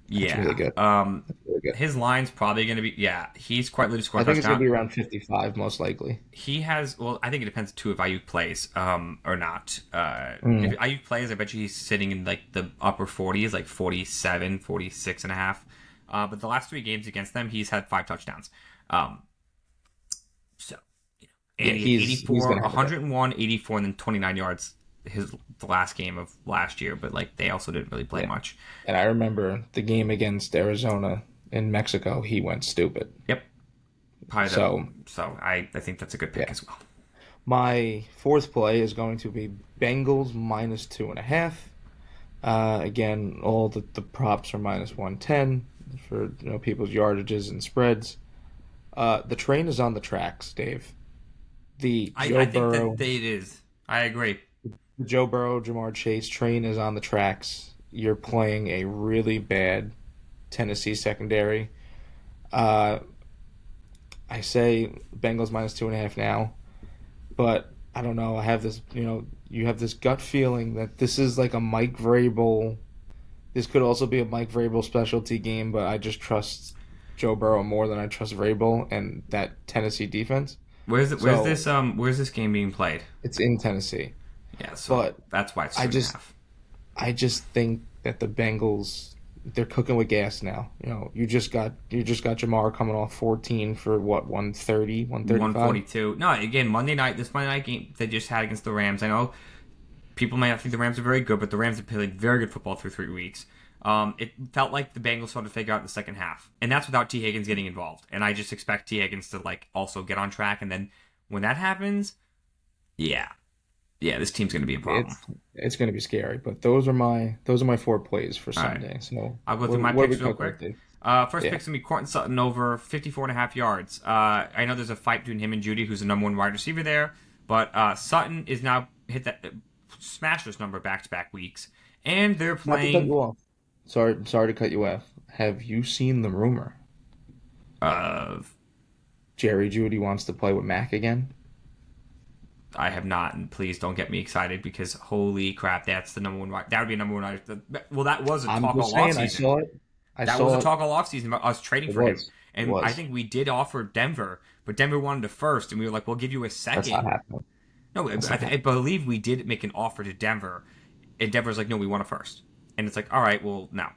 Yeah. really good. Um, Really good. his line's probably going to be, yeah, he's quite likely to score I think it's going to be around 55 most likely. he has, well, I think it depends too if Aiyuk plays um, or not. Uh, Mm. If Aiyuk plays, I bet you he's sitting in like the upper 40s, like 47, 46 and a half. Uh, but the last three games against them, he's had five touchdowns. Um, so, you know, and had he's- he's 84, gonna have that. 101, 84, and then 29 yards his the last game of last year. But like they also didn't really play Yeah. much. And I remember the game against Arizona in Mexico. He went stupid. Yep. Probably the- So- so I, I think that's a good pick Yeah. as well. My fourth play is going to be Bengals minus two and a half. Uh, again, all the, the props are minus one ten for you know people's yardages and spreads. Uh, the train is on the tracks, Dave. The I, Joe I think Burrow, that it is. I agree. The Joe Burrow, Ja'Marr Chase train is on the tracks. You're playing a really bad Tennessee secondary. Uh, I say Bengals minus two and a half now, but I don't know. I have this, you know, you have this gut feeling that this is like a Mike Vrabel. This could also be a Mike Vrabel specialty game, but I just trust Joe Burrow more than I trust Vrabel and that Tennessee defense. Where's it, where's So- this um where's this game being played? It's in Tennessee. Yeah, so But that's why it's I two and a just- half. I just think that the Bengals they're cooking with gas now. You know, you just got you just got Ja'Marr coming off 14 for what 130, 135. 142. No, again, Monday night, this Monday night game they just had against the Rams. I know people may not think the Rams are very good, but the Rams have played very good football through three weeks. Um, it felt like the Bengals started to figure out in the second half, and that's without Tee Higgins getting involved. And I just expect Tee Higgins to like also get on track, and then when that happens, yeah, yeah, this team's going to be a problem. It's it's going to be scary, but those are my those are my four plays for All right. Sunday. So I'll go through what- my what picks real quick. with, Uh, first Yeah. pick's gonna be Courtland Sutton over 54 and a half yards. Uh, I know there's a fight between him and Jeudy, who's the number one wide receiver there, but uh, Sutton is now hit that uh, smashed this number back to back weeks, and they're Not to cut playing. Sorry, sorry to cut you off. Have you seen the rumor? of Jerry Jeudy wants to play with Mac again. I have not, and please don't get me excited because holy crap, that's the number one. That would be a number one. Well, that was a I'm talk all saying, I saw it. I That saw was a it. talk all offseason about us trading It for him. And I think we did offer Denver, but Denver wanted a first, and we were like, "We'll give you a That's second. not happening. No, I, I believe we did make an offer to Denver, and Denver's like, "No, we want a first. And it's like, "All right, well, no."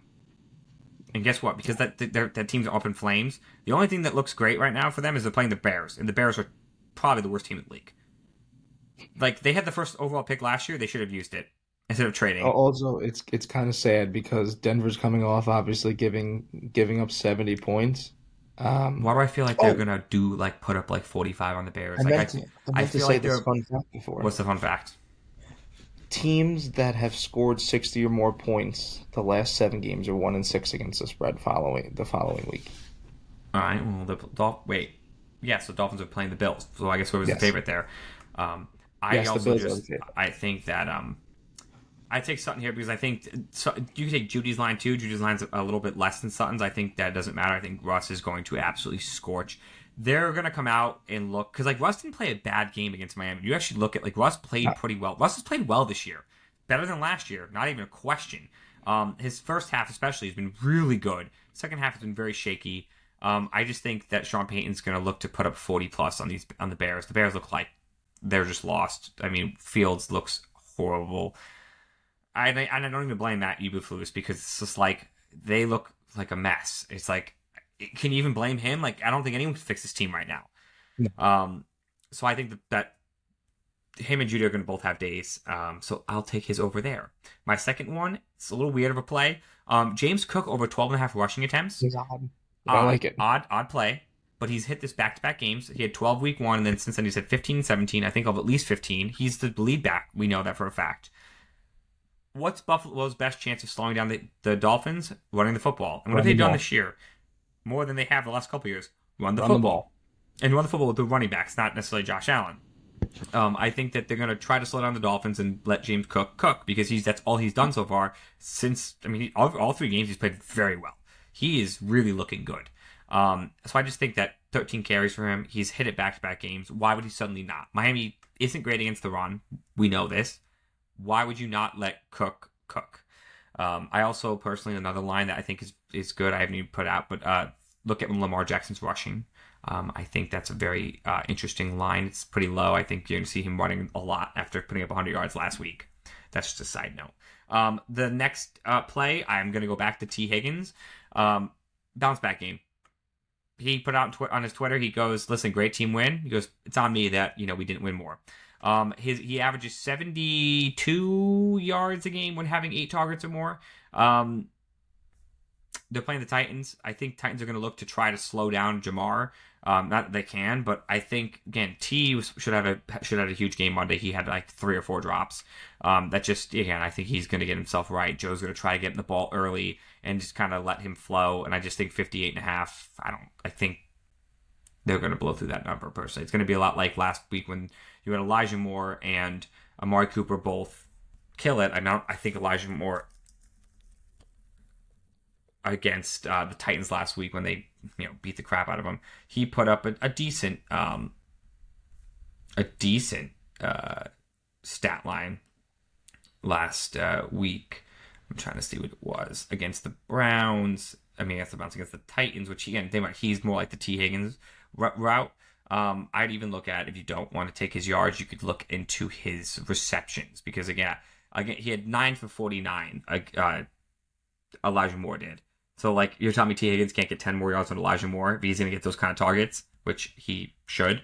And guess what? Because that that, that team's up in flames. The only thing that looks great right now for them is they're playing the Bears, and the Bears are probably the worst team in the league. Like they had the first overall pick last year, they should have used it instead of trading. Also, it's it's kind of sad because Denver's coming off obviously giving giving up 70 points. Um, Why do I feel like they're Oh. gonna do like put up like forty five on the Bears? I Like meant, to, I I feel say like this they're. fun fact before. What's the fun fact? Teams that have scored 60 or more points the last seven games are one and six against the spread following the following week. All right. Well, the Dolph- wait. Yeah, so Dolphins are playing the Bills. So I guess whoever's Yes. the favorite there. Um, I Yes, also just. I think that um, I take Sutton here because I think so, you can take Jeudy's line too. Jeudy's line's a little bit less than Sutton's. I think that doesn't matter. I think Russ is going to absolutely scorch. They're going to come out and look because like Russ didn't play a bad game against Miami. You actually look at like Russ played pretty well. Russ has played well this year, better than last year. Not even a question. Um, his first half especially has been really good. Second half has been very shaky. Um, I just think that Sean Payton's going to look to put up 40 plus on these on the Bears. The Bears look like they're just lost. I mean, Fields looks horrible. I and I don't even blame Matt Eberflus because it's just like they look like a mess. It's like, can you even blame him? Like, I don't think anyone can fix this team right now. No. Um, so I think that, that him and Jeudy are going to both have days. Um, so I'll take his over there. My second one, it's a little weird of a play. Um, James Cook over 12 and a half rushing attempts. He's odd. I Odd- like it. Odd, odd play. But he's hit this back to back games. He had 12 week one, and then since then he's had 15, 17. I think of at least 15. He's the lead back. We know that for a fact. what's Buffalo's best chance of slowing down the, the Dolphins? Running the football. And what have they done this year? More than they have the last couple years. Run the run football. The and run the football with the running backs, not necessarily Josh Allen. Um, I think that they're going to try to slow down the Dolphins and let James Cook cook because he's that's all he's done so far since. I mean, all, all three games he's played very well. He is really looking good. Um, so I just think that 13 carries for him. He's hit it back to back games. Why would he suddenly not? Miami isn't great against the run. We know this. Why would you not let Cook cook? Um, I also personally another line that I think is is good. I haven't even put out, but uh, look at when Lamar Jackson's rushing. Um, I think that's a very uh, interesting line. It's pretty low. I think you're going to see him running a lot after putting up 100 yards last week. That's just a side note. Um, the next uh, play, I'm going to go back to Tee Higgins. Um, bounce back game. He put out on his Twitter. He goes, "Listen, great team win." He goes, "It's on me that you know we didn't win more." Um, his he averages 72 yards a game when having eight targets or more. Um, they're playing the Titans. I think Titans are going to look to try to slow down Ja'Marr. Um, not that they can, but I think again Tee should have a should have a huge game Monday. He had like three or four drops. Um, that just again I think he's going to get himself right. Joe's going to try to get the ball early and just kind of let him flow. And I just think 58 and a half. I don't. I think they're going to blow through that number personally. It's going to be a lot like last week when you had Elijah Moore and Amari Cooper both kill it. I don't. I think Elijah Moore against uh, the Titans last week when they you know beat the crap out of him. He put up a, a decent um, a decent uh, stat line last uh, week. I'm trying to see what it was against the Browns. I mean, against the Browns against the Titans, which again they might he's more like the Tee Higgins route. Um, I'd even look at if you don't want to take his yards, you could look into his receptions because again, again he had nine for 49. Uh, Elijah Moore did. So like you're telling me Tee Higgins can't get ten more yards on Elijah Moore if he's gonna get those kind of targets, which he should.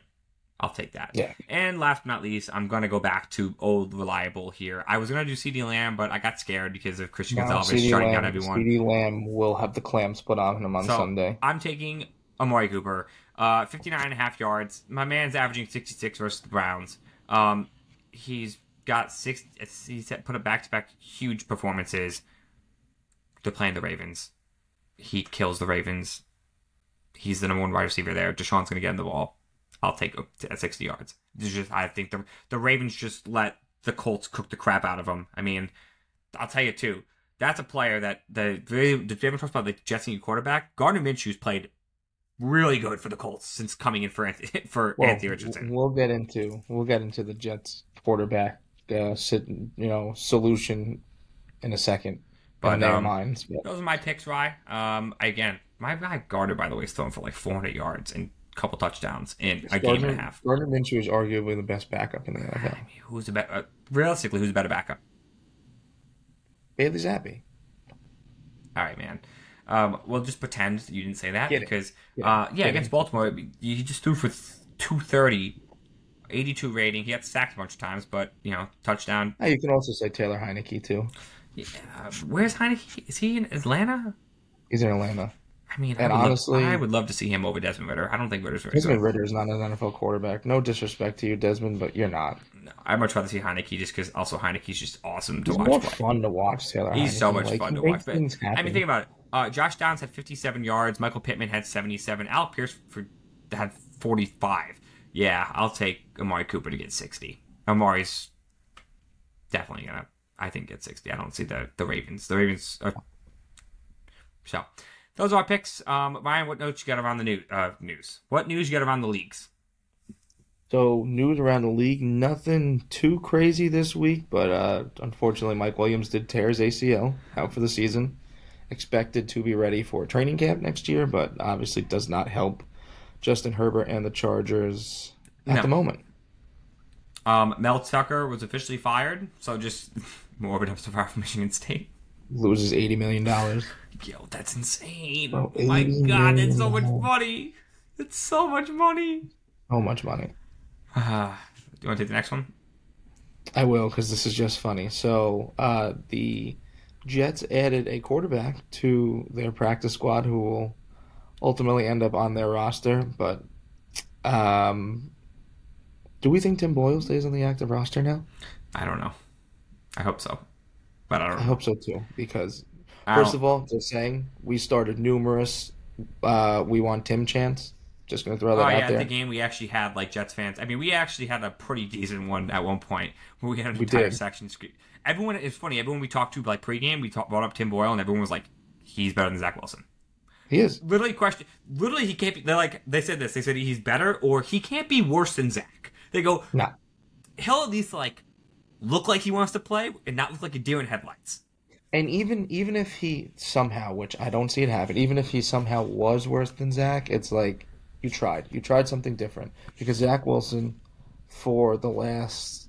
I'll take that. Yeah. And last but not least, I'm gonna go back to old reliable here. I was gonna do CeeDee Lamb, but I got scared because of Christian no, Gonzalez CeeDee shutting Lamb, down everyone. CeeDee Lamb will have the clams put on him on so, Sunday. I'm taking Amari Cooper. Uh, 59 and a half yards. My man's averaging 66 versus the Browns. Um, he's got six. He's put up back to back huge performances. They're playing the Ravens he kills the Ravens. He's the number one wide receiver there. Deshaun's going to get in the ball. I'll take at 60 yards. Just, I think the the Ravens just let the Colts cook the crap out of them. I mean, I'll tell you too. That's a player that the the, David talks about the Jets need quarterback. Gardner Minshew's played really good for the Colts since coming in for Anthony, *laughs* for well, Anthony Richardson. We'll get into we'll get into the Jets quarterback uh, sit, you know solution in a second. But um, minds, but... those are my picks, Rye. Um, again, my guy Gardner, by the way, is throwing for like 400 yards and a couple touchdowns in a Gardner, game and a half. Gardner Minshew is arguably the best backup in the NFL. I mean, who's the better? Uh, realistically, who's the better backup? Bailey Zappe. All right, man. Um, we'll just pretend you didn't say that Get because, uh, yeah, against Baltimore, he just threw for 230 82 rating. He got sacked a bunch of times, but you know, touchdown. you can also say Taylor Heinicke too. Yeah, where's Heinicke? Is he in Atlanta? He's in Atlanta. I mean, and I honestly, love, I would love to see him over Desmond Ridder. I don't think Ridder's very Desmond Ridder is not an NFL quarterback. No disrespect to you, Desmond, but you're not. No, I'd much rather see Heinicke just because also Heinicke's just awesome to He's watch. More play. fun to watch Taylor. He's Heinicke. so much like, fun to watch. But, I mean, think about it. Uh, Josh Downs had 57 yards. Michael Pittman had 77. Al Pierce for, had 45. Yeah, I'll take Amari Cooper to get 60. Amari's definitely gonna I think at 60. I don't see the the Ravens. The Ravens. Are... So those are our picks. Um, Ryan, what notes you got around the new, uh, news? What news you got around the leagues? So news around the league, nothing too crazy this week, but uh, unfortunately, Mike Williams did tear his ACL out for the season. Expected to be ready for training camp next year, but obviously does not help Justin Herbert and the Chargers at no. the moment. Um, Mel Tucker was officially fired, so just *laughs* more of an upset from Michigan State. Loses eighty million dollars. Yo, that's insane! oh my god, it's so much money. It's so much money. So much money. Uh, do you want to take the next one? I will, because this is just funny. So, uh, the Jets added a quarterback to their practice squad who will ultimately end up on their roster. But um, do we think Tim Boyle stays on the active roster now? I don't know. I hope so. But I don't I hope so too, because first of all, just saying, we started numerous. Uh, we want Tim chance. Just gonna throw that out there. Oh out yeah, there. the game we actually had like Jets fans. I mean, we actually had a pretty decent one at one point where *laughs* we had an We entire did. section. Scre- everyone, it's funny. Everyone we talked to like pregame, we talk, brought up Tim Boyle, and everyone was like, "He's better than Zach Wilson." He is. Literally, question. Literally, he can't be. They're like, they said this. They said he's better, or he can't be worse than Zach. They go, Nah. he'll at least like look like he wants to play and not look like a deer in headlights. And even even if he somehow, which I don't see it happen, even if he somehow was worse than Zach, it's like you tried. You tried something different because Zach Wilson, for the last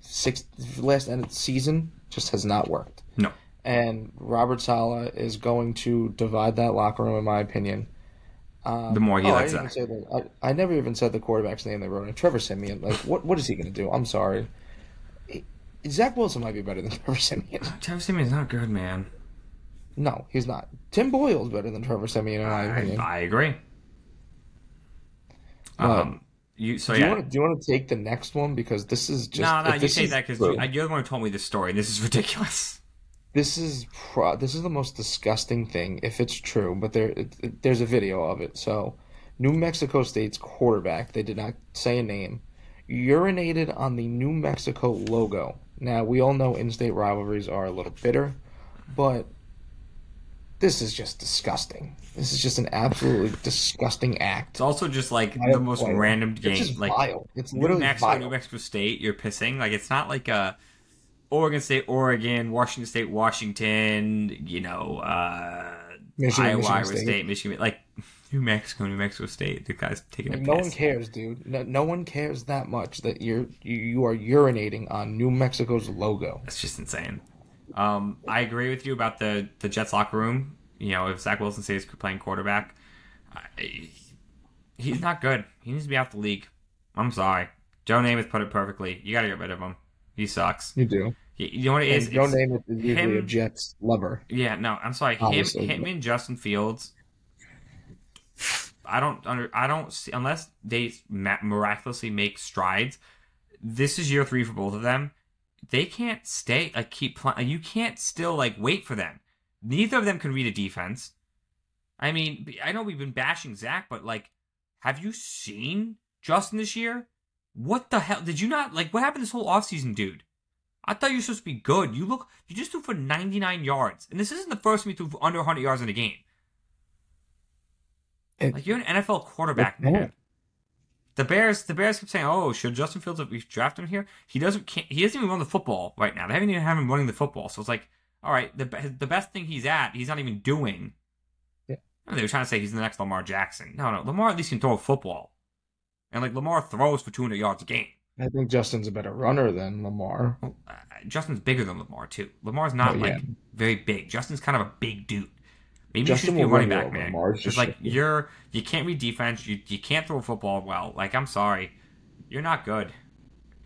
six last end of the season, just has not worked. No, And Robert Saleh is going to divide that locker room, in my opinion. Um, The more he oh, lets I, didn't Zach. even say that. I, I never even said the quarterback's name they wrote in. Trevor Siemian. Like, what what is he going to do? I'm sorry. Zach Wilson might be better than *laughs* Trevor Siemian. Trevor Siemian's not good, man. No, he's not. Tim Boyle's better than Trevor Simeon, in my I, opinion. I agree. But- Um, you so do you want to do you want to take the next one because this is just no, no, you say is that because you, you're the one who told me this story. and This is *laughs* ridiculous. this is pro- this is the most disgusting thing if it's true. But there it, it- there's a video of it. So, New Mexico State's quarterback, they did not say a name, urinated on the New Mexico logo. Now we all know in-state rivalries are a little bitter, but this is just disgusting. This is just an absolutely *laughs* disgusting act. It's also just like the most play random It's game. just Like vile. It's New literally Mexico, vile. New Mexico State, you're pissing. Like it's not like a Oregon State, Oregon, Washington State, Washington. You know, uh, Michigan, Iowa, Michigan Iowa State. State. Michigan. Like New Mexico, New Mexico State. The guy's taking Like, a no piss. one cares, dude. No, no one cares that much that you're you, you are urinating on New Mexico's logo. That's just insane. Um, I agree with you about the the Jets locker room. You know, if Zach Wilson stays playing quarterback, I, he's not good. He needs to be out the league. I'm sorry. Joe Namath put it perfectly. You got to get rid of him. He sucks. You do. You, you know what it is? It's- name is usually a Jets lover. Yeah, no, I'm sorry. Him, him and Justin Fields. I don't under. I don't see unless they miraculously make strides. This is year three for both of them. They can't stay like keep playing. You can't still like wait for them. Neither of them can read a defense. I mean, I know we've been bashing Zach, but like, have you seen Justin this year? What the hell did you not like? What happened this whole offseason, dude? I thought you were supposed to be good. You look, you just threw for 99 yards, and this isn't the first time you threw for under 100 yards in a game. It- Like you're an NFL quarterback, man. The Bears, the Bears keep saying, "Oh, should Justin Fields have we draft him here?" He doesn't. Can't, he doesn't even run the football right now. They haven't even have him running the football. So it's like, all right, the the best thing he's at, he's not even doing. Yeah. They were trying to say he's the next Lamar Jackson. No, no, Lamar at least can throw a football, and like Lamar throws for 200 yards a game. I think Justin's a better runner than Lamar. Well, uh, Justin's bigger than Lamar too. Lamar's not Oh, yeah. like very big. Justin's kind of a big dude. Maybe Justin you should be a running back, man. It's just like shifty. you're you can't read defense. You you can't throw a football well. Like I'm sorry, you're not good.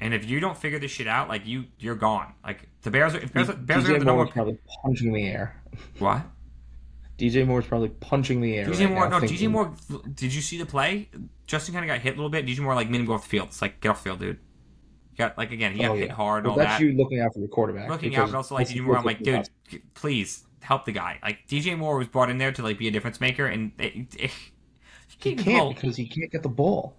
And if you don't figure this shit out, like you you're gone. Like the Bears are if Bears, are- Bears are the number probably punching the air. what? DJ Moore's probably punching the air. *laughs* DJ right Moore, now, no, DJ Moore. Did you see the play? Justin kind of got hit a little bit. DJ Moore like made him go off the field. It's like get off the field, dude. Got like again, he got Oh, hit yeah. hard and But all that's that. you looking out for your quarterback. looking out, but also like DJ Moore. I'm like, you dude, please help the guy. Like DJ Moore was brought in there to like be a difference maker, and he can't. because he can't get the ball.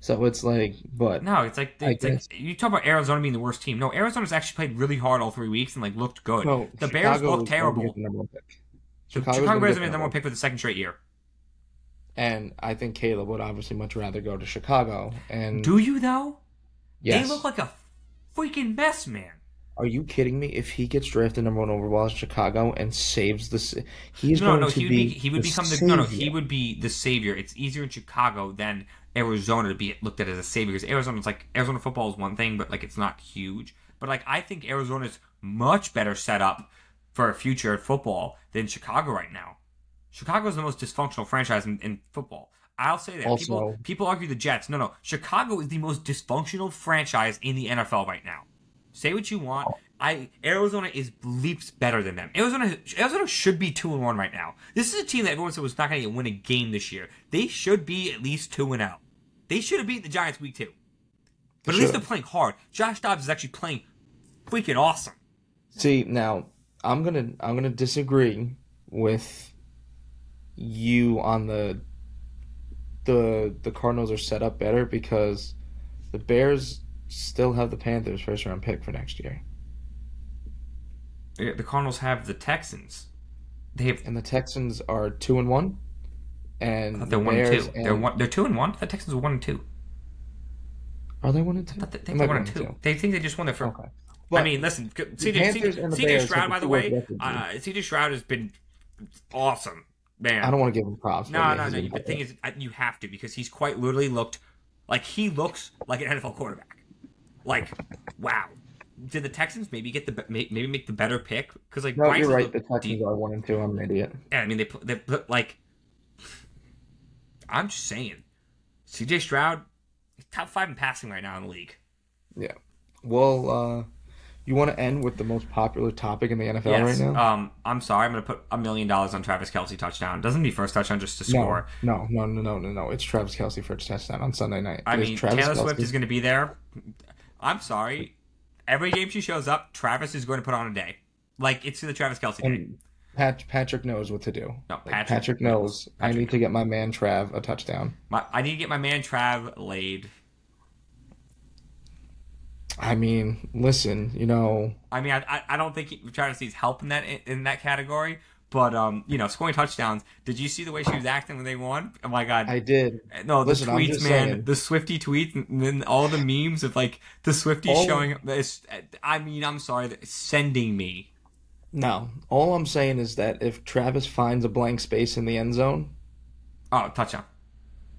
So it's like, but No, it's like it's like you talk about Arizona being the worst team. No, Arizona's actually played really hard all three weeks and like looked good. no, the Bears Chicago look is gonna terrible. the number one pick. Chicago's Chicago Bears have been the the number one pick for the second straight year. And I think Caleb would obviously much rather go to Chicago. And Do you though? yes, They look like a freaking mess, man. Are you kidding me? If he gets drafted number one overall in Chicago and saves the, he's no, going no, to he would be be, he would become the no, no, he savior. would be the savior. It's easier in Chicago than Arizona to be looked at as a savior because Arizona's like Arizona football is one thing, but like it's not huge. But like I think Arizona's much better set up for a future at football than Chicago right now. Chicago is the most dysfunctional franchise in, in football. I'll say that. people people argue the Jets. No, no. Chicago is the most dysfunctional franchise in the NFL right now. Say what you want. Oh. I Arizona is leaps better than them. Arizona Arizona should be two and one right now. This is a team that everyone said was not going to win a game this year. They should be at least two and out. They should have beaten the Giants week two. But at least they're playing hard. Josh Dobbs is actually playing freaking awesome. See, now I'm gonna I'm gonna disagree with you on the the the Cardinals are set up better because the Bears still have the Panthers first round pick for next year. The Cardinals have the Texans. They have And the Texans are two and one. And they're the one and two. They're one. They're two and one. The Texans are one and two. Are they one and two? But they They think might they're be one and two. They think they just won their first. Okay. I mean, listen, CJ, Panthers and the Bears Stroud, by the way, uh, CJ Stroud has been awesome, man. I don't want to give him props. No, but no, no. The thing is, you have to because he's quite literally looked like he looks like an NFL quarterback. Like, wow. Did the Texans maybe get the maybe make the better pick? Because like, No, Bryce you're right. The Texans deep- are one and two. I'm an idiot. Yeah, I mean they put they put like. I'm just saying, C.J. Stroud, top five in passing right now in the league. Yeah. Well, uh, you want to end with the most popular topic in the NFL yes. right now? Um, I'm sorry. I'm going to put a million dollars on Travis Kelce touchdown. Doesn't be first touchdown just to score. no, no, no, no, no, no. It's Travis Kelce for touchdown on Sunday night. I It mean, Travis Taylor Swift is going to be there. I'm sorry. Every game she shows up, Travis is going to put on a day. Like it's the Travis Kelce day. Pat, Patrick knows what to do. No, Like, Patrick- Patrick, knows. I Patrick need to get my man Trav a touchdown. My, I need to get my man Trav laid. I mean, listen, you know, I mean, I, I, I don't think he, Travis needs help in that in that category. But um, you know, scoring touchdowns. Did you see the way she was acting when they won? Oh my god! I did. no, the listen, tweets, man. saying. The Swifty tweets, and then all the memes of like the Swifty All- showing up. This, I mean, I'm sorry, sending me. No, all I'm saying is that if Travis finds a blank space in the end zone, Oh, touchdown!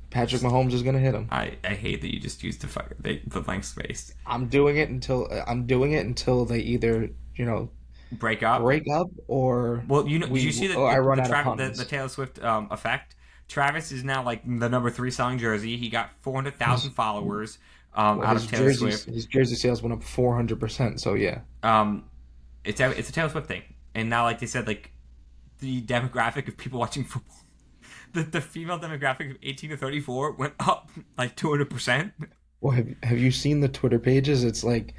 Patrick Mahomes is going to hit him. I, I hate that you just used the the, the blank space. I'm doing it until I'm doing it until they either you know Break up. break up or Well, you know, we- did you see the, I the, run the, out of the, the Taylor Swift um, effect? Travis is now like the number three selling jersey. He got 400,000 *laughs* followers um, out of Taylor jersey Swift. his jersey sales went up 400 percent. So yeah, Um, it's a, it's a Taylor Swift thing. And now, like they said, like the demographic of people watching football, *laughs* the, the female demographic of 18 to 34 went up like 200%. well have have you seen the Twitter pages? It's like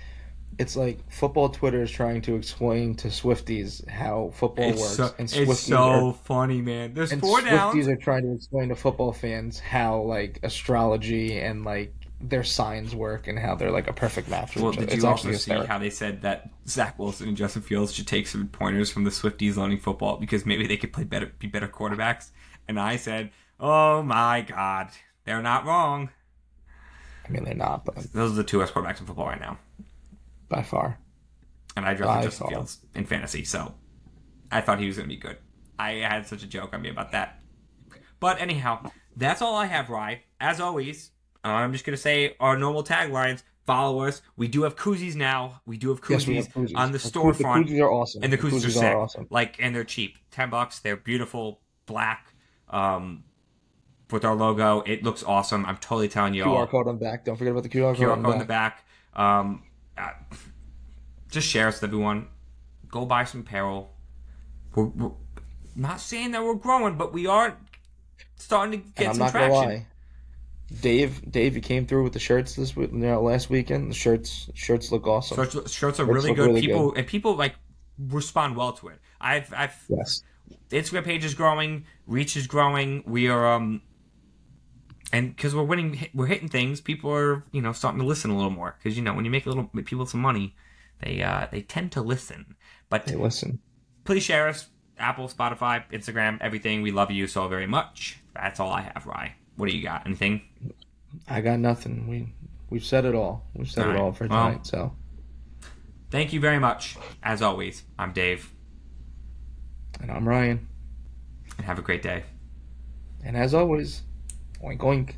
it's like football Twitter is trying to explain to Swifties how football It's works, so, and it's Swifties so are funny, man. There's and four Swifties downs. are trying to explain to football fans how like astrology and like their signs work and how they're like a perfect match for Well, did you also see how they said that Zach Wilson and Justin Fields should take some pointers from the Swifties learning football because maybe they could play better, be better quarterbacks? And I said, "Oh my God, they're not wrong." I mean, they're not, but Those are the two best quarterbacks in football right now, by far. and I By drafted Justin far. Fields in fantasy, so I thought he was going to be good. I had such a joke on me about that. But anyhow, that's all I have, Rye. As always, I'm just going to say our normal taglines. Follow us. We do have koozies now. We do have koozies, Yes, have koozies. on the The storefront. koozies are awesome. and the koozies, are sick. awesome. Like, and they're cheap, ten bucks. They're beautiful, black, um, with our logo. It looks awesome. I'm totally telling you all. QR code on the back. Don't forget about the QR code on code the in the back. back. Um, uh, just share us with everyone. Go buy some apparel. We're, we're not saying that we're growing, but we are starting to get And I'm not gonna traction. lie. Dave, Dave, you came through with the shirts this week, you know, last weekend. The shirts, shirts look awesome. Shirts, shirts are Shirts really good. really people and people like respond well to it. I've I've yes, the Instagram page is growing, reach is growing. We are um, and because we're winning, we're hitting things. People are you know starting to listen a little more because you know when you make a little people some money, they uh they tend to listen. But hey, listen. please share us, Apple, Spotify, Instagram, everything. We love you so very much. That's all I have, Rye. What do you got? Anything? I got nothing. We we've said it all. We've said All it all for Well- tonight. So Thank you very much. As always, I'm Dave, and I'm Ryan. and have a great day. And as always, oink oink.